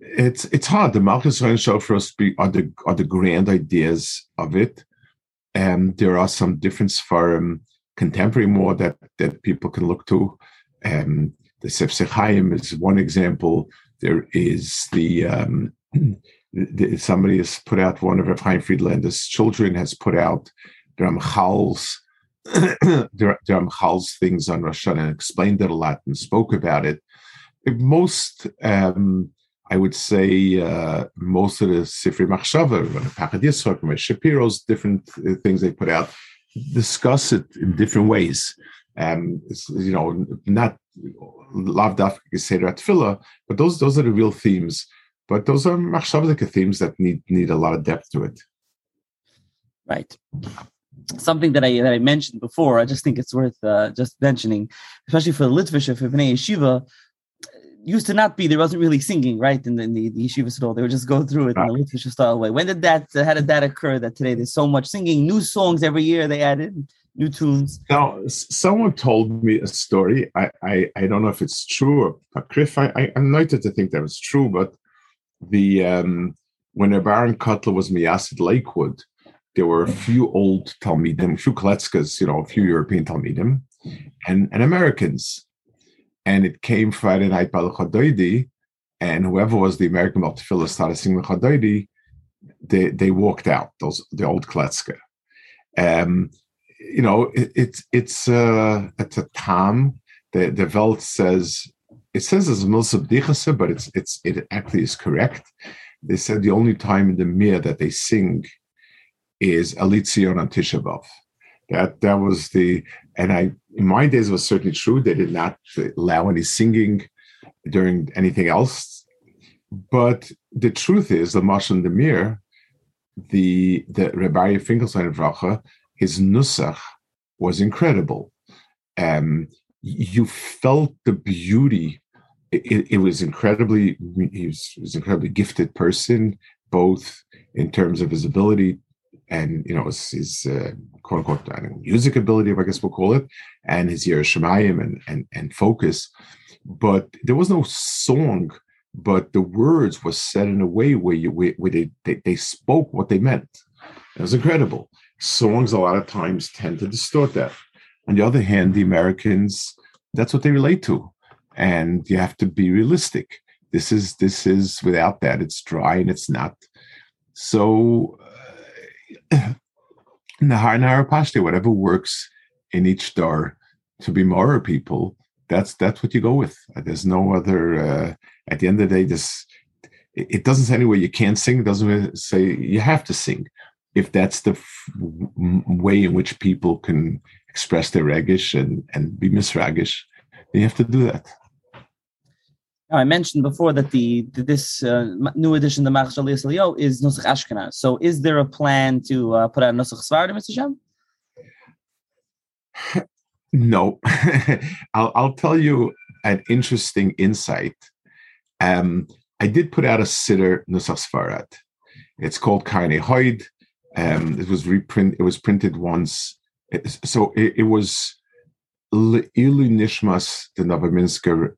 B: It's it's hard. The Malchus show for us are the are the grand ideas of it, and there are some difference for um, contemporary more that that people can look to. Um, the Sefsei Chaim is one example. There is the, um, somebody has put out one of Chaim Friedlander's children has put out the Ramchal's Ramchal's things on Rosh Hashanah and explained it a lot and spoke about it. Most, um, I would say, uh, most of the Sifri Machshava, Pachad Yitzchak, Shapiro's different uh, things they put out, discuss it in different ways. Um, you know, not lav dafka seder tefillah, but those those are the real themes. But those are machshavdika themes that need need a lot of depth to it.
A: Right something that I that I mentioned before. I just think it's worth uh, just mentioning, especially for the Litvish for Bnei Yeshiva. Used to not be there wasn't really singing right in the, in the, the at all. They would just go through it in the Litvish style way. When did that? Uh, how did that occur? That today there's so much singing, new songs every year they added, new tunes.
B: Now, someone told me a story. I I, I don't know if it's true or apocryph. I, I I'm not to think that was true, but the um when Baron Kotler was Miyasid Lakewood, there were a few old Talmidim, a few Koletskas, you know, a few European Talmidim, and, and Americans. And it came Friday night by the Chadoidi, and whoever was the American Baltafila started singing the Chadoidi, they, they walked out, those the old Kletska. Um, you know, it, it's it's uh, it's a tam. The the Welt says it says it's milsab but it's it's it actually is correct. They said the only time in the mir that they sing is Elitzion on Tisha B'Av. That that was the and I in my days was certainly true. They did not allow any singing during anything else. But the truth is, the Mashal Demir, the Mir, the Rabbi Finkelstein Vracha, his nusach was incredible. Um, you felt the beauty. It, it was incredibly. He was, was an incredibly gifted person, both in terms of his ability and you know his, his uh, quote unquote know, music ability, I guess we'll call it, and his Yerushalayim and and and focus. But there was no song, but the words were said in a way where you where, where they, they they spoke what they meant. It was incredible. Songs a lot of times tend to distort that. On the other hand, the Americans, that's what they relate to, and you have to be realistic. This is this is without that, it's dry and it's not. So (clears throat) Nahar Nahar Pashte, whatever works in each door to be more people, that's that's what you go with. There's no other. Uh, at the end of the day, this it doesn't say anywhere you can't sing. It doesn't say you have to sing. If that's the f- way in which people can express their regish and and be misragish, you have to do that.
A: I mentioned before that the, the this uh, new edition, of the Machshal Yisrael, is Nusach Ashkenaz. So, is there a plan to uh, put out Nusach Svardim, Mr. Shem? (laughs)
B: No, (laughs) I'll, I'll tell you an interesting insight. Um, I did put out a sitter Nusach Sfarad. It's called Kaine Hoid. Um, it was reprint. It was printed once. So it, it was Ilu Nishmas, the Novominsker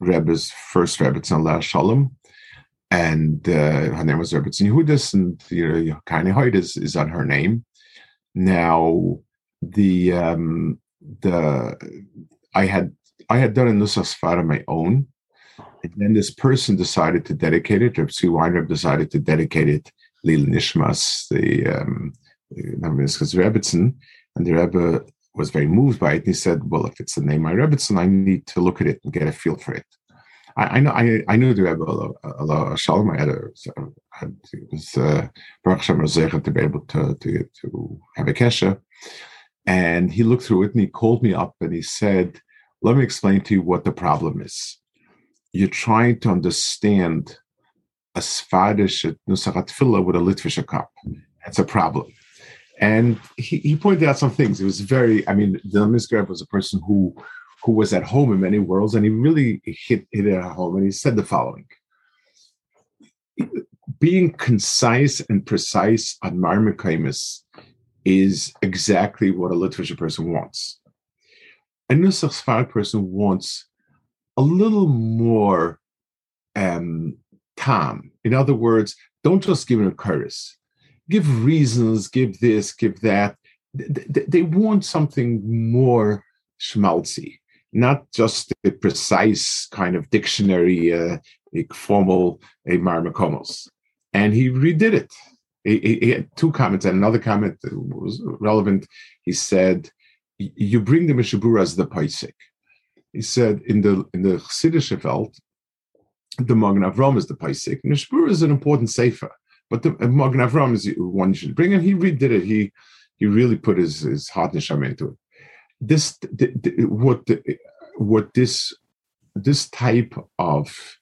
B: Rebbe's first Rebbetzin La Shalom, and uh, her name was Rebbetzin Yehudis, and you know, Kaine Hoid is, is on her name. Now, the um, the I had I had done a Nusach Sfar on my own, and then this person decided to dedicate it. Reb Tzvi Weinreb decided to dedicate it Lil Nishmas, the um, Rebbetzin, and the Rebbe was very moved by it. And he said, "Well, if it's the name of Rebbetzin, I need to look at it and get a feel for it." I, I know I, I knew the Rebbe Allah Shalom. I had a it was uh, to be able to to to have a kesha. And he looked through it and he called me up and he said, Let me explain to you what the problem is. You're trying to understand a Svadish Nusachat Tefillah with a Litvish cup. That's a problem. And he, he pointed out some things. It was very, I mean, the Misgrab was a person who who was at home in many worlds, and he really hit, hit it at home. And he said the following Being concise and precise on Marmikaimus is exactly what a literature person wants. A Nusach Sfarad person wants a little more um, tam. In other words, don't just give it a chorus. Give reasons, give this, give that. They, they want something more schmaltzy, not just a precise kind of dictionary, uh, formal a marmakomos. And he redid it he, he, had two comments and another comment that was relevant. He said, "You bring the Mishnah Berurah as the Paisik." He said, "In the in the Chassidish Welt, the Magen Avram is the Paisik. Mishnah Berurah is an important sefer, but the Magen Avram is one you should bring." And he redid it. He he really put his his heart neshama into it. This the, the, what the, what this this type of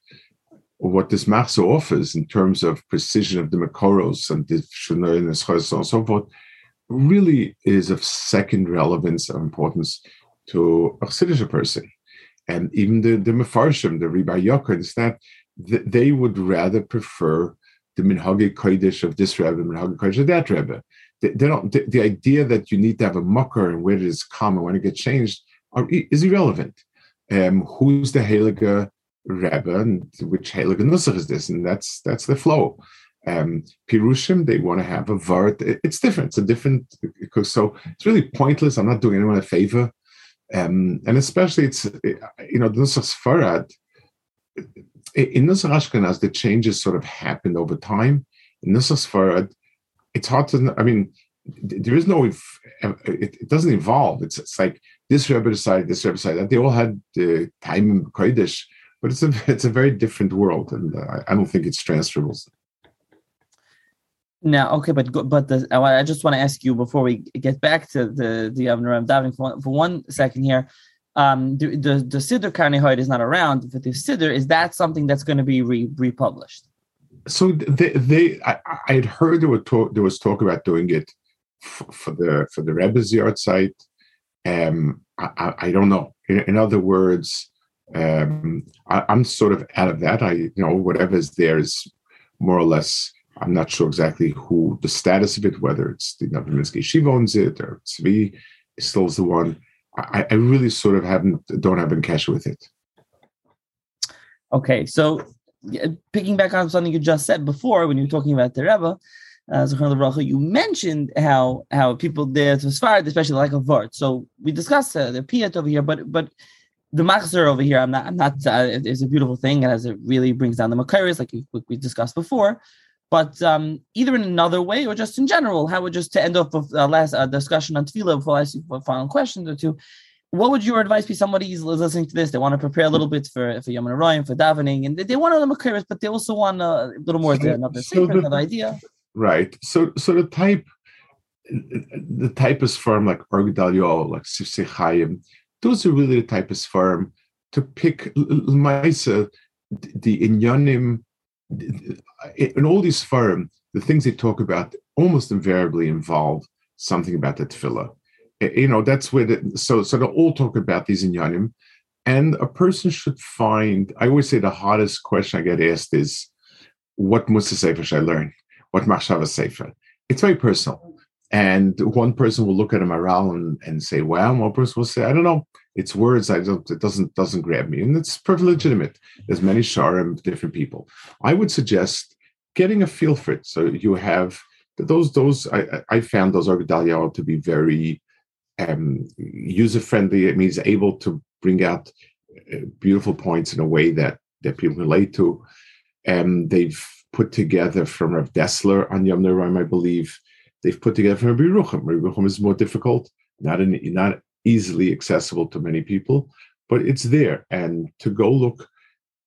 B: what this Machzo offers in terms of precision of the Makoros and the and so forth really is of second relevance of importance to a Chassidish person. And even the, the Mefarshim, the Yoker, is that they would rather prefer the Minhagi Kodesh of this Rebbe, Minhagi Kodesh of that Rebbe. They, they don't, the, the, idea that you need to have a mucker and where it is come and when it gets changed are, is irrelevant. Um, who's the Heilige Rebbe, and which Heilige Nusach is this, and that's that's the flow. Um, Pirushim, they want to have a vart. It's different. It's a different. So it's really pointless. I'm not doing anyone a favor, um, and especially it's you know the Nusach Sfarad. In Nusach Ashkenaz, the changes sort of happened over time. In Nusach Sfarad, it's hard to. I mean, there is no. It, doesn't evolve. It's, it's like this Rebbe decided, this Rebbe decided. They all had the time in Kodesh but it's a it's a very different world, and uh, I don't think it's transferable.
A: Now, okay, but but the, I just want to ask you before we get back to the the Avner diving for, for one second here. Um, the the, the Siddur Karnihoid is not around, the Siddur is that something that's going to be re, republished?
B: So they, they I, I had heard there, were talk, there was talk about doing it for, for the for the Rebbe's yard site. Um, I, I, don't know. In, in other words, um, I, am sort of out of that. I, you know, whatever is there is more or less. I'm not sure exactly who the status of it, whether it's the Novominsker Shiva owns it or Tzvi still is the one. I, I really sort of haven't don't have in cash with it.
A: Okay, so picking back on something you just said before when you were talking about the Rebbe, uh, you mentioned how how people there to Sfarad, especially like a Vart. So we discussed uh, the Piat over here, but but the machzer over here, I'm not, I'm not, uh, it's a beautiful thing and as it really brings down the makaris, like we, we, discussed before. But um, either in another way or just in general, how would just to end off with uh, last uh, discussion on tefillah before I ask you a final question or two, what would your advice be? Somebody is listening to this, they want to prepare a little bit for for Yom Ryan, for davening, and they, they want to know makaris, but they also want a little more so, another, so the, another idea.
B: Right. So, so the type, the type is from like Orgdal like Sifsei those are really the type of farm to pick Maisa. the inyanim in all these firm, the things they talk about almost invariably involve something about the tefillah. Eh, you know, that's where the, so so they all talk about these in inyanim, and a person should find. I always say the hardest question I get asked is, "What Musa Sefer should I learn? What Machshava Sefer?" It's very personal, and one person will look at a moral and, say, "Well," one person will say, "I don't know." It's words I don't. It doesn't doesn't grab me, and it's perfectly legitimate. There's many sharim, different people. I would suggest getting a feel for it. So you have those those I, I found those Orgadalio to be very um, user friendly. It means able to bring out uh, beautiful points in a way that that people relate to. And um, they've put together from Rav Dessler on Yom Noraim, I believe. They've put together from Rabbi Rucham. Rabbi Rucham is more difficult, not in, not easily accessible to many people, but it's there. And to go look,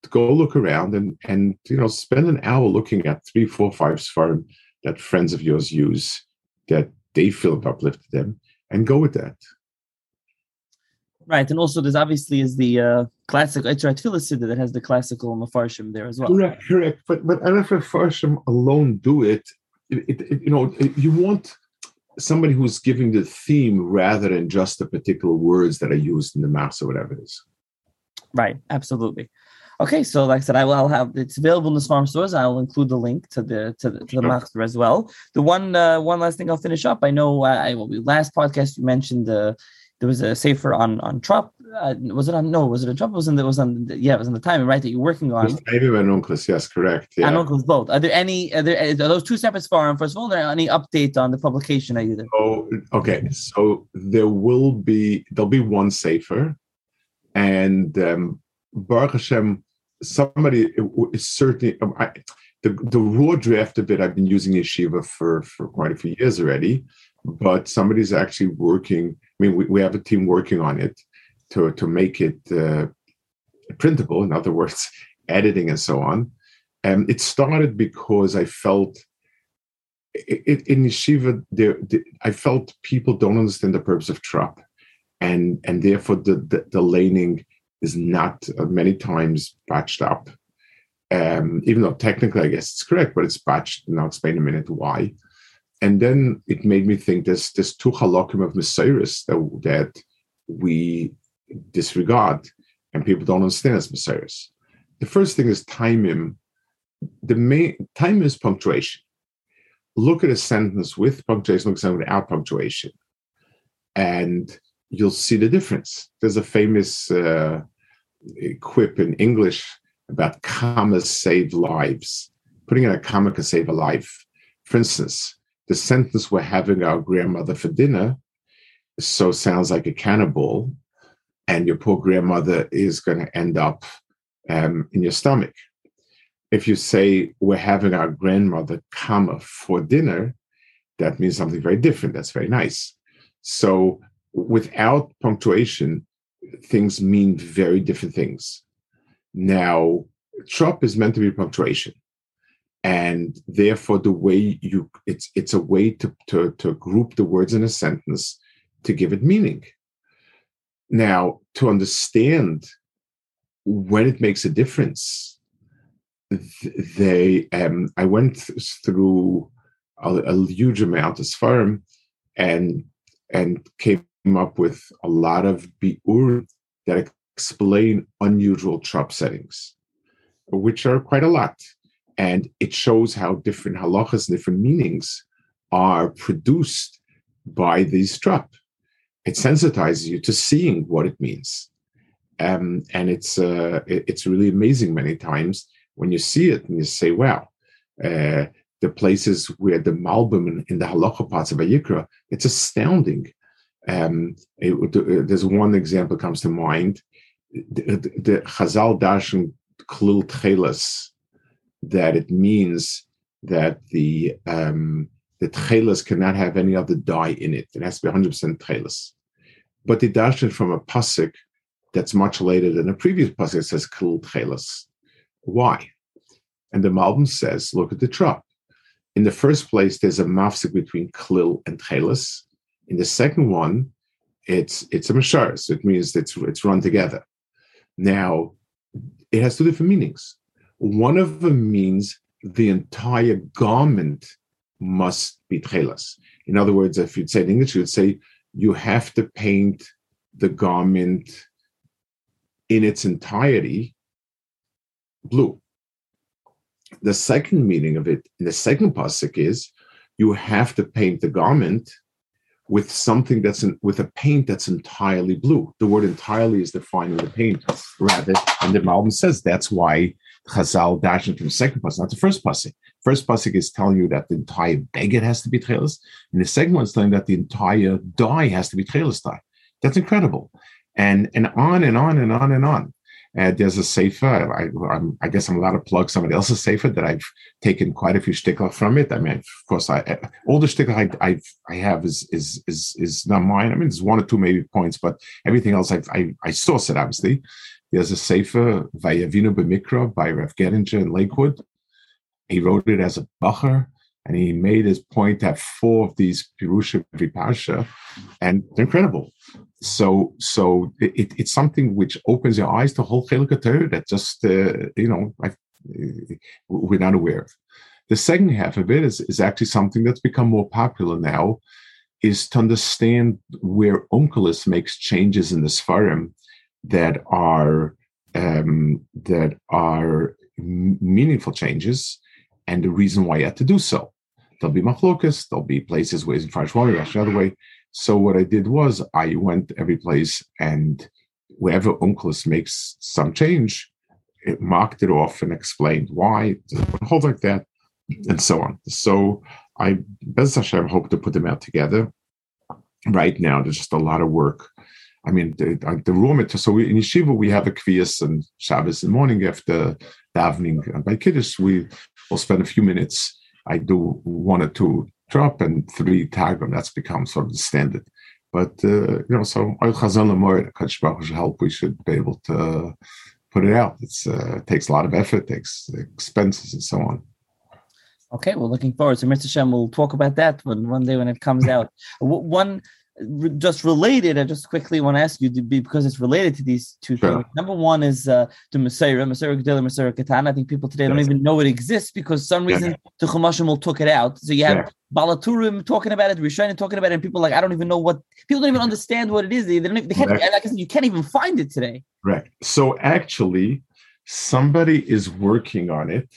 B: to go look around and and you know spend an hour looking at three, four, five svarim that friends of yours use that they feel have uplifted them, and go with that.
A: Right, and also there's obviously is the uh, classic Eitzrat Tefillah that has the classical Mefarshim there as well.
B: Correct, correct. But but if Mefarshim alone do it, it, it, you know, you want somebody who's giving the theme rather than just the particular words that are used in the mass or whatever it is.
A: Right, absolutely. Okay, so like I said, I will I'll have it's available in the farm stores. I will include the link to the to the, to the master as well. The one uh, one last thing I'll finish up. I know I, I well, last podcast you mentioned the there was a safer on on Trop. Uh, was it on? No, was it a Trop? Was in the was on? The, yeah, it was on the time right that you're working on.
B: Maybe Onkelos, yes, correct. Yeah,
A: and Onkelos both. Are there any? Are there are those two separate forums? First of all, are there any update on the publication either?
B: Oh, okay. So there will be there'll be one safer, and um, Baruch Hashem, somebody is certainly. Um, I, the, the raw draft of it, I've been using Yeshiva for, for quite a few years already, but somebody's actually working I mean, we, we have a team working on it to, to make it uh, printable, in other words, (laughs) editing and so on. And it started because I felt it, in yeshiva, there, I felt people don't understand the purpose of trap, and and therefore the the, the laning is not uh, many times patched up. Um, even though technically I guess it's correct, but it's patched. and I'll explain in a minute why and then it made me think there's there's two halakim of Messiahs that, that we disregard and people don't understand as Messiahs. The first thing is timing. The main time is punctuation. Look at a sentence with punctuation, look at something without punctuation, and you'll see the difference. There's a famous uh, quip in English about commas save lives. Putting in a comma can save a life. For instance, the sentence we're having our grandmother for dinner so sounds like a cannibal and your poor grandmother is going to end up um, in your stomach. If you say we're having our grandmother come for dinner that means something very different. That's very nice. So without punctuation things mean very different things. Now trop is meant to be punctuation and therefore the way you it's it's a way to, to to group the words in a sentence to give it meaning. Now to understand when it makes a difference they um i went through a, a huge amount of firm and and came up with a lot of biur that explain unusual trop settings which are quite a lot and it shows how different halachas, different meanings are produced by these trop. It sensitizes you to seeing what it means. Um, and it's uh, it's really amazing many times when you see it and you say, wow, uh, the places where the Malbim in, in the halacha parts of Vayikra, it's astounding. Um, it, there's one example comes to mind. The, the, the Chazal Darshan Klul Tchelas, that it means that the um, the tchelas cannot have any other dye in it. It has to be 100% tchelas. But the darshan from a pasuk that's much later than a previous pasuk says kul tchelas. Why? And the Malbim says, look at the trop. In the first place, there's a mafsik between klil and tchelas. In the second one, it's it's a mashar, so it means it's it's run together. Now, it has two different meanings. One of them means the entire garment must be tchelas. In other words, if you'd say in English, you would say you have to paint the garment in its entirety blue. The second meaning of it in the second pasuk is you have to paint the garment with something that's in, with a paint that's entirely blue. The word entirely is defined defining the paint rather, and the Malbim says that's why Chazal dashing from the second pasuk, not the first pasuk. First pasuk is telling you that the entire beggar has to be tchelis, and the second one is telling that the entire dye has to be tchelis dye. That's incredible, and and on and on and on and on. And there's a sefer. I, I guess I'm allowed to plug somebody else's sefer that I've taken quite a few shtickler from it. I mean, of course, I uh, all the shtickler I, I I have is is is is not mine. I mean, there's one or two maybe points, but everything else I I, I source it obviously. There's a sefer Vayavinu B'Mikra by Rav Gettinger in Lakewood. He wrote it as a bacher, and he made his point have four of these Pirusha Vipasha, and they're incredible. So, so it, it's something which opens your eyes to whole Chelik that just uh, you know like, we're not aware of. The second half of it is, is actually something that's become more popular now, is to understand where Onkelos makes changes in the Sfarim that are um, that are meaningful changes, and the reason why you had to do so. There'll be machlokas, there'll be places where it's in fresh water, the other way. So what I did was I went every place and wherever Onkelos makes some change, it marked it off and explained why, hold like that, and so on. So I, Bez Hashem, hope to put them out together. Right now, there's just a lot of work I mean, the, the raw material. So we, in yeshiva, we have a kvias and Shabbos in the morning after davening. And by Kiddush, we will spend a few minutes. I do one or two drop and three targum. That's become sort of the standard. But, uh, you know, so Oil Chazon Lamor, Kach help, we should be able to put it out. It's, uh, it takes a lot of effort, takes expenses and so on.
A: Okay, well, looking forward. So, Mr. Shem, we'll talk about that one one day when it comes out. (laughs) one just related, I just quickly want to ask you to be because it's related to these two sure. things. Number one is uh, the Masorah, Masorah Gedela, Masorah Katan. I think people today don't even know it exists because some reason yeah. the Chumashim took it out. So you have yeah. Baal HaTurim talking about it, Rishonim talking about it, and people like I don't even know what people don't even understand what it is. They, they don't. Even, they can't. Right. Like I said, you can't even find it today.
B: Right. So actually, somebody is working on it,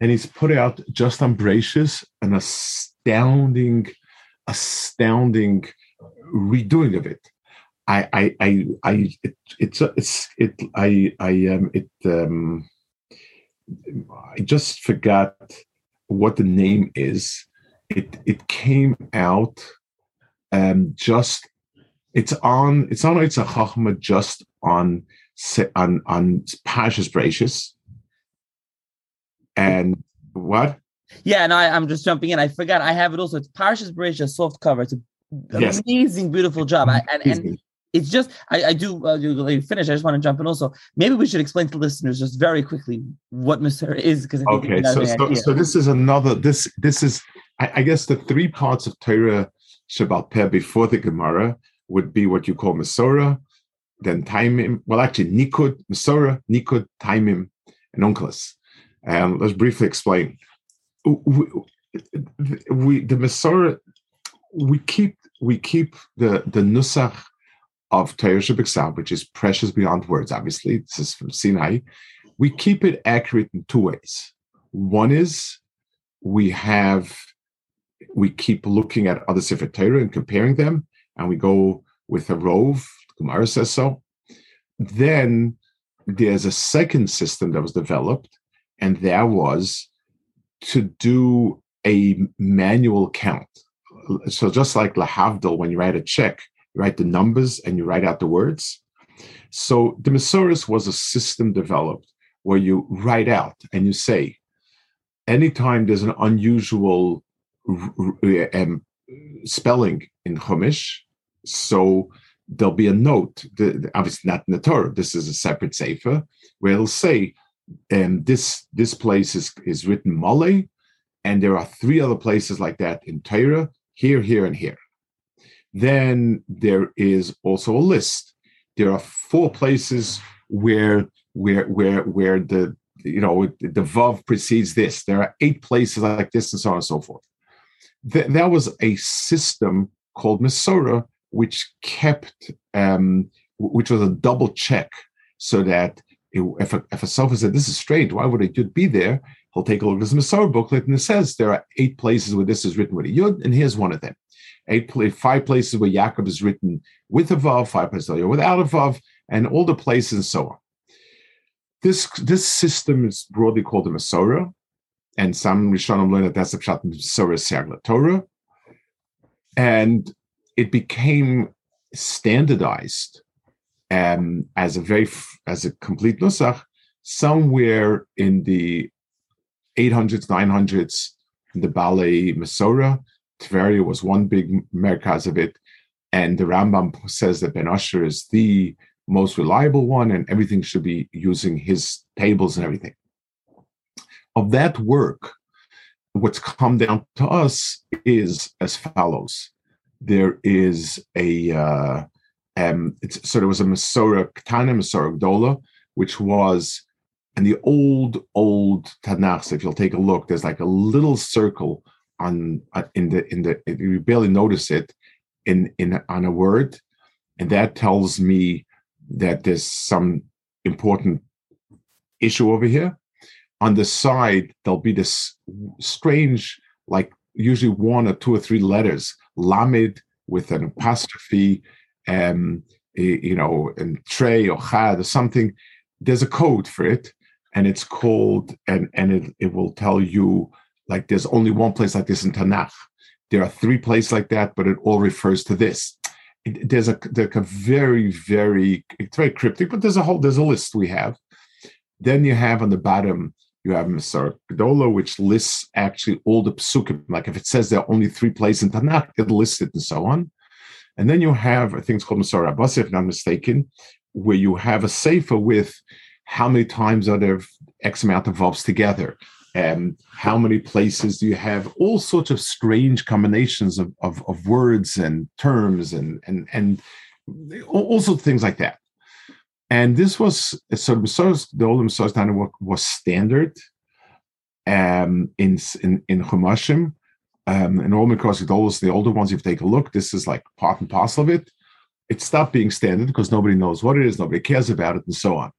B: and he's put out just on Bereishis an astounding, astounding redoing of it. I, I, I, I it, it's, it's, it, I, I, um, it, um, I just forgot what the name is. It, it came out, um, just, it's on, it's on, it's a chachma just on, on, on Pashas Bereishis. And what?
A: Yeah, and I, I'm just jumping in. I forgot. I have it also. It's Parshas Bereishis soft cover. It's a yes. amazing, beautiful job. I, and, and it's just I, I do uh, you finish. I just want to jump in. Also, maybe we should explain to listeners just very quickly what Mr. is because
B: okay. So so, so, this is another. This this is I, I, guess the three parts of Torah Shabbat Peh before the Gemara would be what you call Masorah, then Taimim. Well, actually, Nikud, Masorah, Nikud, Taimim, and Onkelos. And let's briefly explain. We, we the Masorah we keep we keep the the nusach of Torah Shabbat, which is precious beyond words. Obviously, this is from Sinai. We keep it accurate in two ways. One is we have we keep looking at other Sefer Torah and comparing them, and we go with a rove. Gemara says so. Then there's a second system that was developed, and that was to do a manual count so just like lahavdil, when you write a check, you write the numbers and you write out the words. So the Masoris was a system developed where you write out and you say, anytime there's an unusual um, spelling in Chumash, so there'll be a note, the, obviously not in the Torah, this is a separate sefer, where it'll say, um, this this place is, is written Male, and there are three other places like that in Torah here, here, and here. Then there is also a list. There are four places where where where where the you know the vav precedes this. There are eight places like this, and so on and so forth. Th- that was a system called Masorah, which kept, um, which was a double check, so that if a, if a sofa said this is strange, why would it be there? He'll take a look at the Masorah booklet, and it says there are eight places where this is written with a yud, and here's one of them. Eight, five places where Yaakov is written with a vav, five places without a vav, and all the places and so on. This this system is broadly called the Masorah, and some Rishonim learn that that's the Pshat Masorah Torah, and it became standardized um, as a very as a complete nusach somewhere in the 800s 900s in the Baalei Masorah. Tveria was one big merkaz of it, and the Rambam says that Ben Asher is the most reliable one, and everything should be using his tables and everything. Of that work, what's come down to us is as follows. There is a uh, um, so there was a Masorah Ketana, Masorah Gdola, which was in the old old Tanakh. If you'll take a look, there's like a little circle on uh, in the in the you barely notice it in in on a word, and that tells me that there's some important issue over here. On the side, there'll be this strange, like usually one or two or three letters, lamed with an apostrophe, um, you know, and trey or chad or something. There's a code for it, and it's called, and and it, it will tell you like there's only one place like this in Tanakh. There are three places like that, but it all refers to this there's a there's a very very it's very cryptic, but there's a whole there's a list we have. Then you have on the bottom you have Masorah Gdola, which lists actually all the psukim. Like if it says there are only three places in Tanakh, it lists it and so on. And then you have I think it's called Masorah Abbas, if I'm not mistaken, where you have a sefer with how many times are there X amount of verbs together? Um, how many places do you have? All sorts of strange combinations of, of, of words and terms and and and also things like that. And this was so the old Masorah was standard um, in in in Chumashim, um, and all because those the older ones. If you take a look, this is like part and parcel of it. It stopped being standard because nobody knows what it is, nobody cares about it, and so on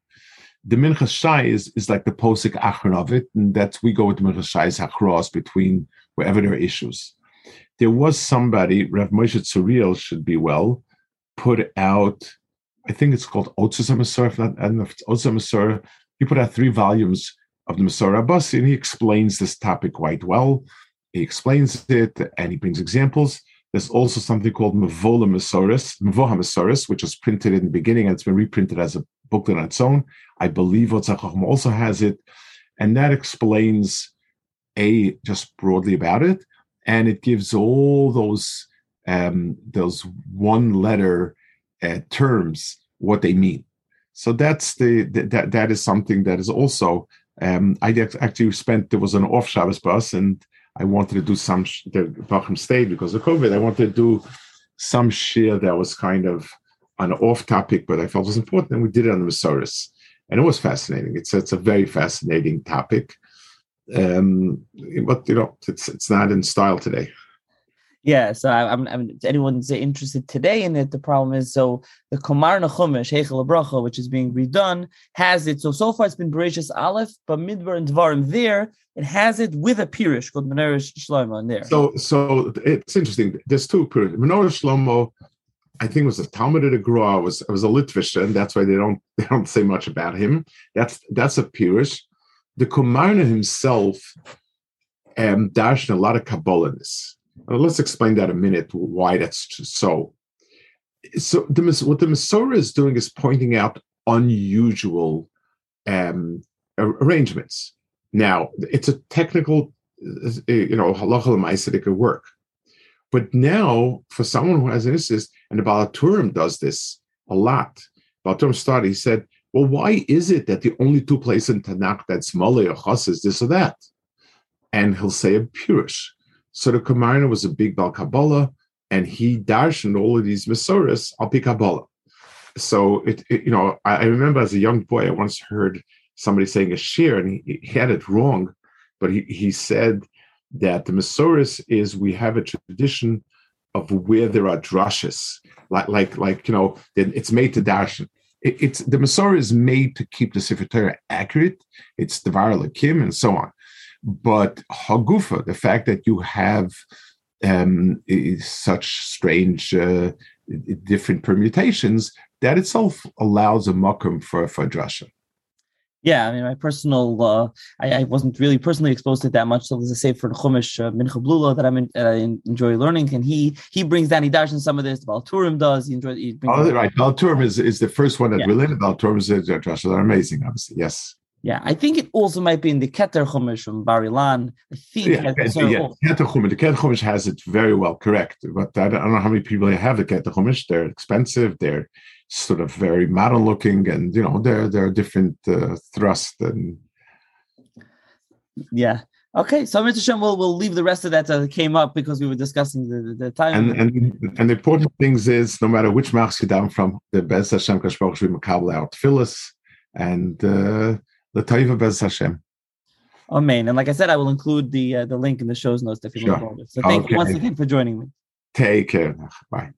B: the Minchas Shai is, is like the posik achron of it, and that's we go with the Minchas Shai's across between wherever there are issues. There was somebody, Rav Moshe Tzuriel should be well, put out, I think it's called Otzes Masorah, I don't know if it's Otzes Masorah. He put out three volumes of the Masorah Abbas, and he explains this topic quite well. He explains it and he brings examples. There's also something called Mavola Masoris, Mavoha Masoris, which was printed in the beginning and it's been reprinted as a booklet on its own. I believe Otzachachim also has it. And that explains A, just broadly about it. And it gives all those um, those one letter uh, terms what they mean. So that's the that that is something that is also um, I actually spent there was an off Shabbos bus and I wanted to do some the Bacham stayed because of COVID. I wanted to do some share that was kind of an off topic, but I felt was important, and we did it on the Masoris, and it was fascinating. It's it's a very fascinating topic, um, but you know, it's it's not in style today.
A: Yeah, so I, am I'm, anyone's interested today in it. The problem is, so the Komarna Chumash Heichel Bracha, which is being redone, has it. So so far it's been Bereishis Aleph, but Midbar and Dvarim there it has it with a pirish called Menorah Shlomo in there.
B: So so it's interesting. There's two pirish. Menorah Shlomo, I think it was a Talmud at Agra was was a Litvish, and that's why they don't (laughs) they don't say much about him. That's that's a pirish. The Komarna himself um dashed a lot of this let's explain that a minute why that's so. So the, what the Masorah is doing is pointing out unusual um, arrangements. Now it's a technical, you know, halacha work. But now, for someone who has an insist, and the Baal HaTurim does this a lot. Started, he said, well, why is it that the only two places in Tanakh that's Malay or Chas is this or that? And he'll say a Purish. So the Komarna was a big Baal Kabbalah, and he darshaned all of these Masoras al Kabbalah. so it, it, you know I, I, remember as a young boy I once heard somebody saying a shir and he, he had it wrong, but he, he said that the Masoris is we have a tradition of where there are drushes, like like like you know it's made to dash. It, it's the Masorah is made to keep the Sefer accurate. It's the Devar Kim and so on. But Hagufa, the fact that you have um, such strange uh, different permutations, that itself allows a makom for for drasha.
A: Yeah, I mean, my personal, uh, I, I, wasn't really personally exposed to it that much. So there's a Sefer Chumash uh, Mincha Blula that I'm in, uh, enjoy learning, and he he brings down he dashes some of this. Baal HaTurim does. He enjoys. He
B: brings oh, right. Baal HaTurim is is the first one that yeah. related. Baal HaTurim is uh, They're amazing, obviously. Yes.
A: Yeah, I think it also might be in the Keter Chumash from Bar Ilan. I think
B: yeah, yeah, Keter Chumash. The Keter Chumash has it very well correct, but I don't, I don't know how many people have the Keter Chumash. They're expensive. They're sort of very modern looking, and you know, there there are different uh, thrust and.
A: Yeah. Okay, so Mr. Shem, we'll, we'll leave the rest of that that came up because we were discussing the, the time.
B: And, and and the important things is no matter which marks you down from, the Bez Hashem Kashbach Shvi Makabel out Phyllis and uh, the Taiva Bez Hashem.
A: Amen. And like I said, I will include the uh, the link in the show's notes if you sure. look forward. So thank okay. you once again for joining me.
B: Take care. Bye.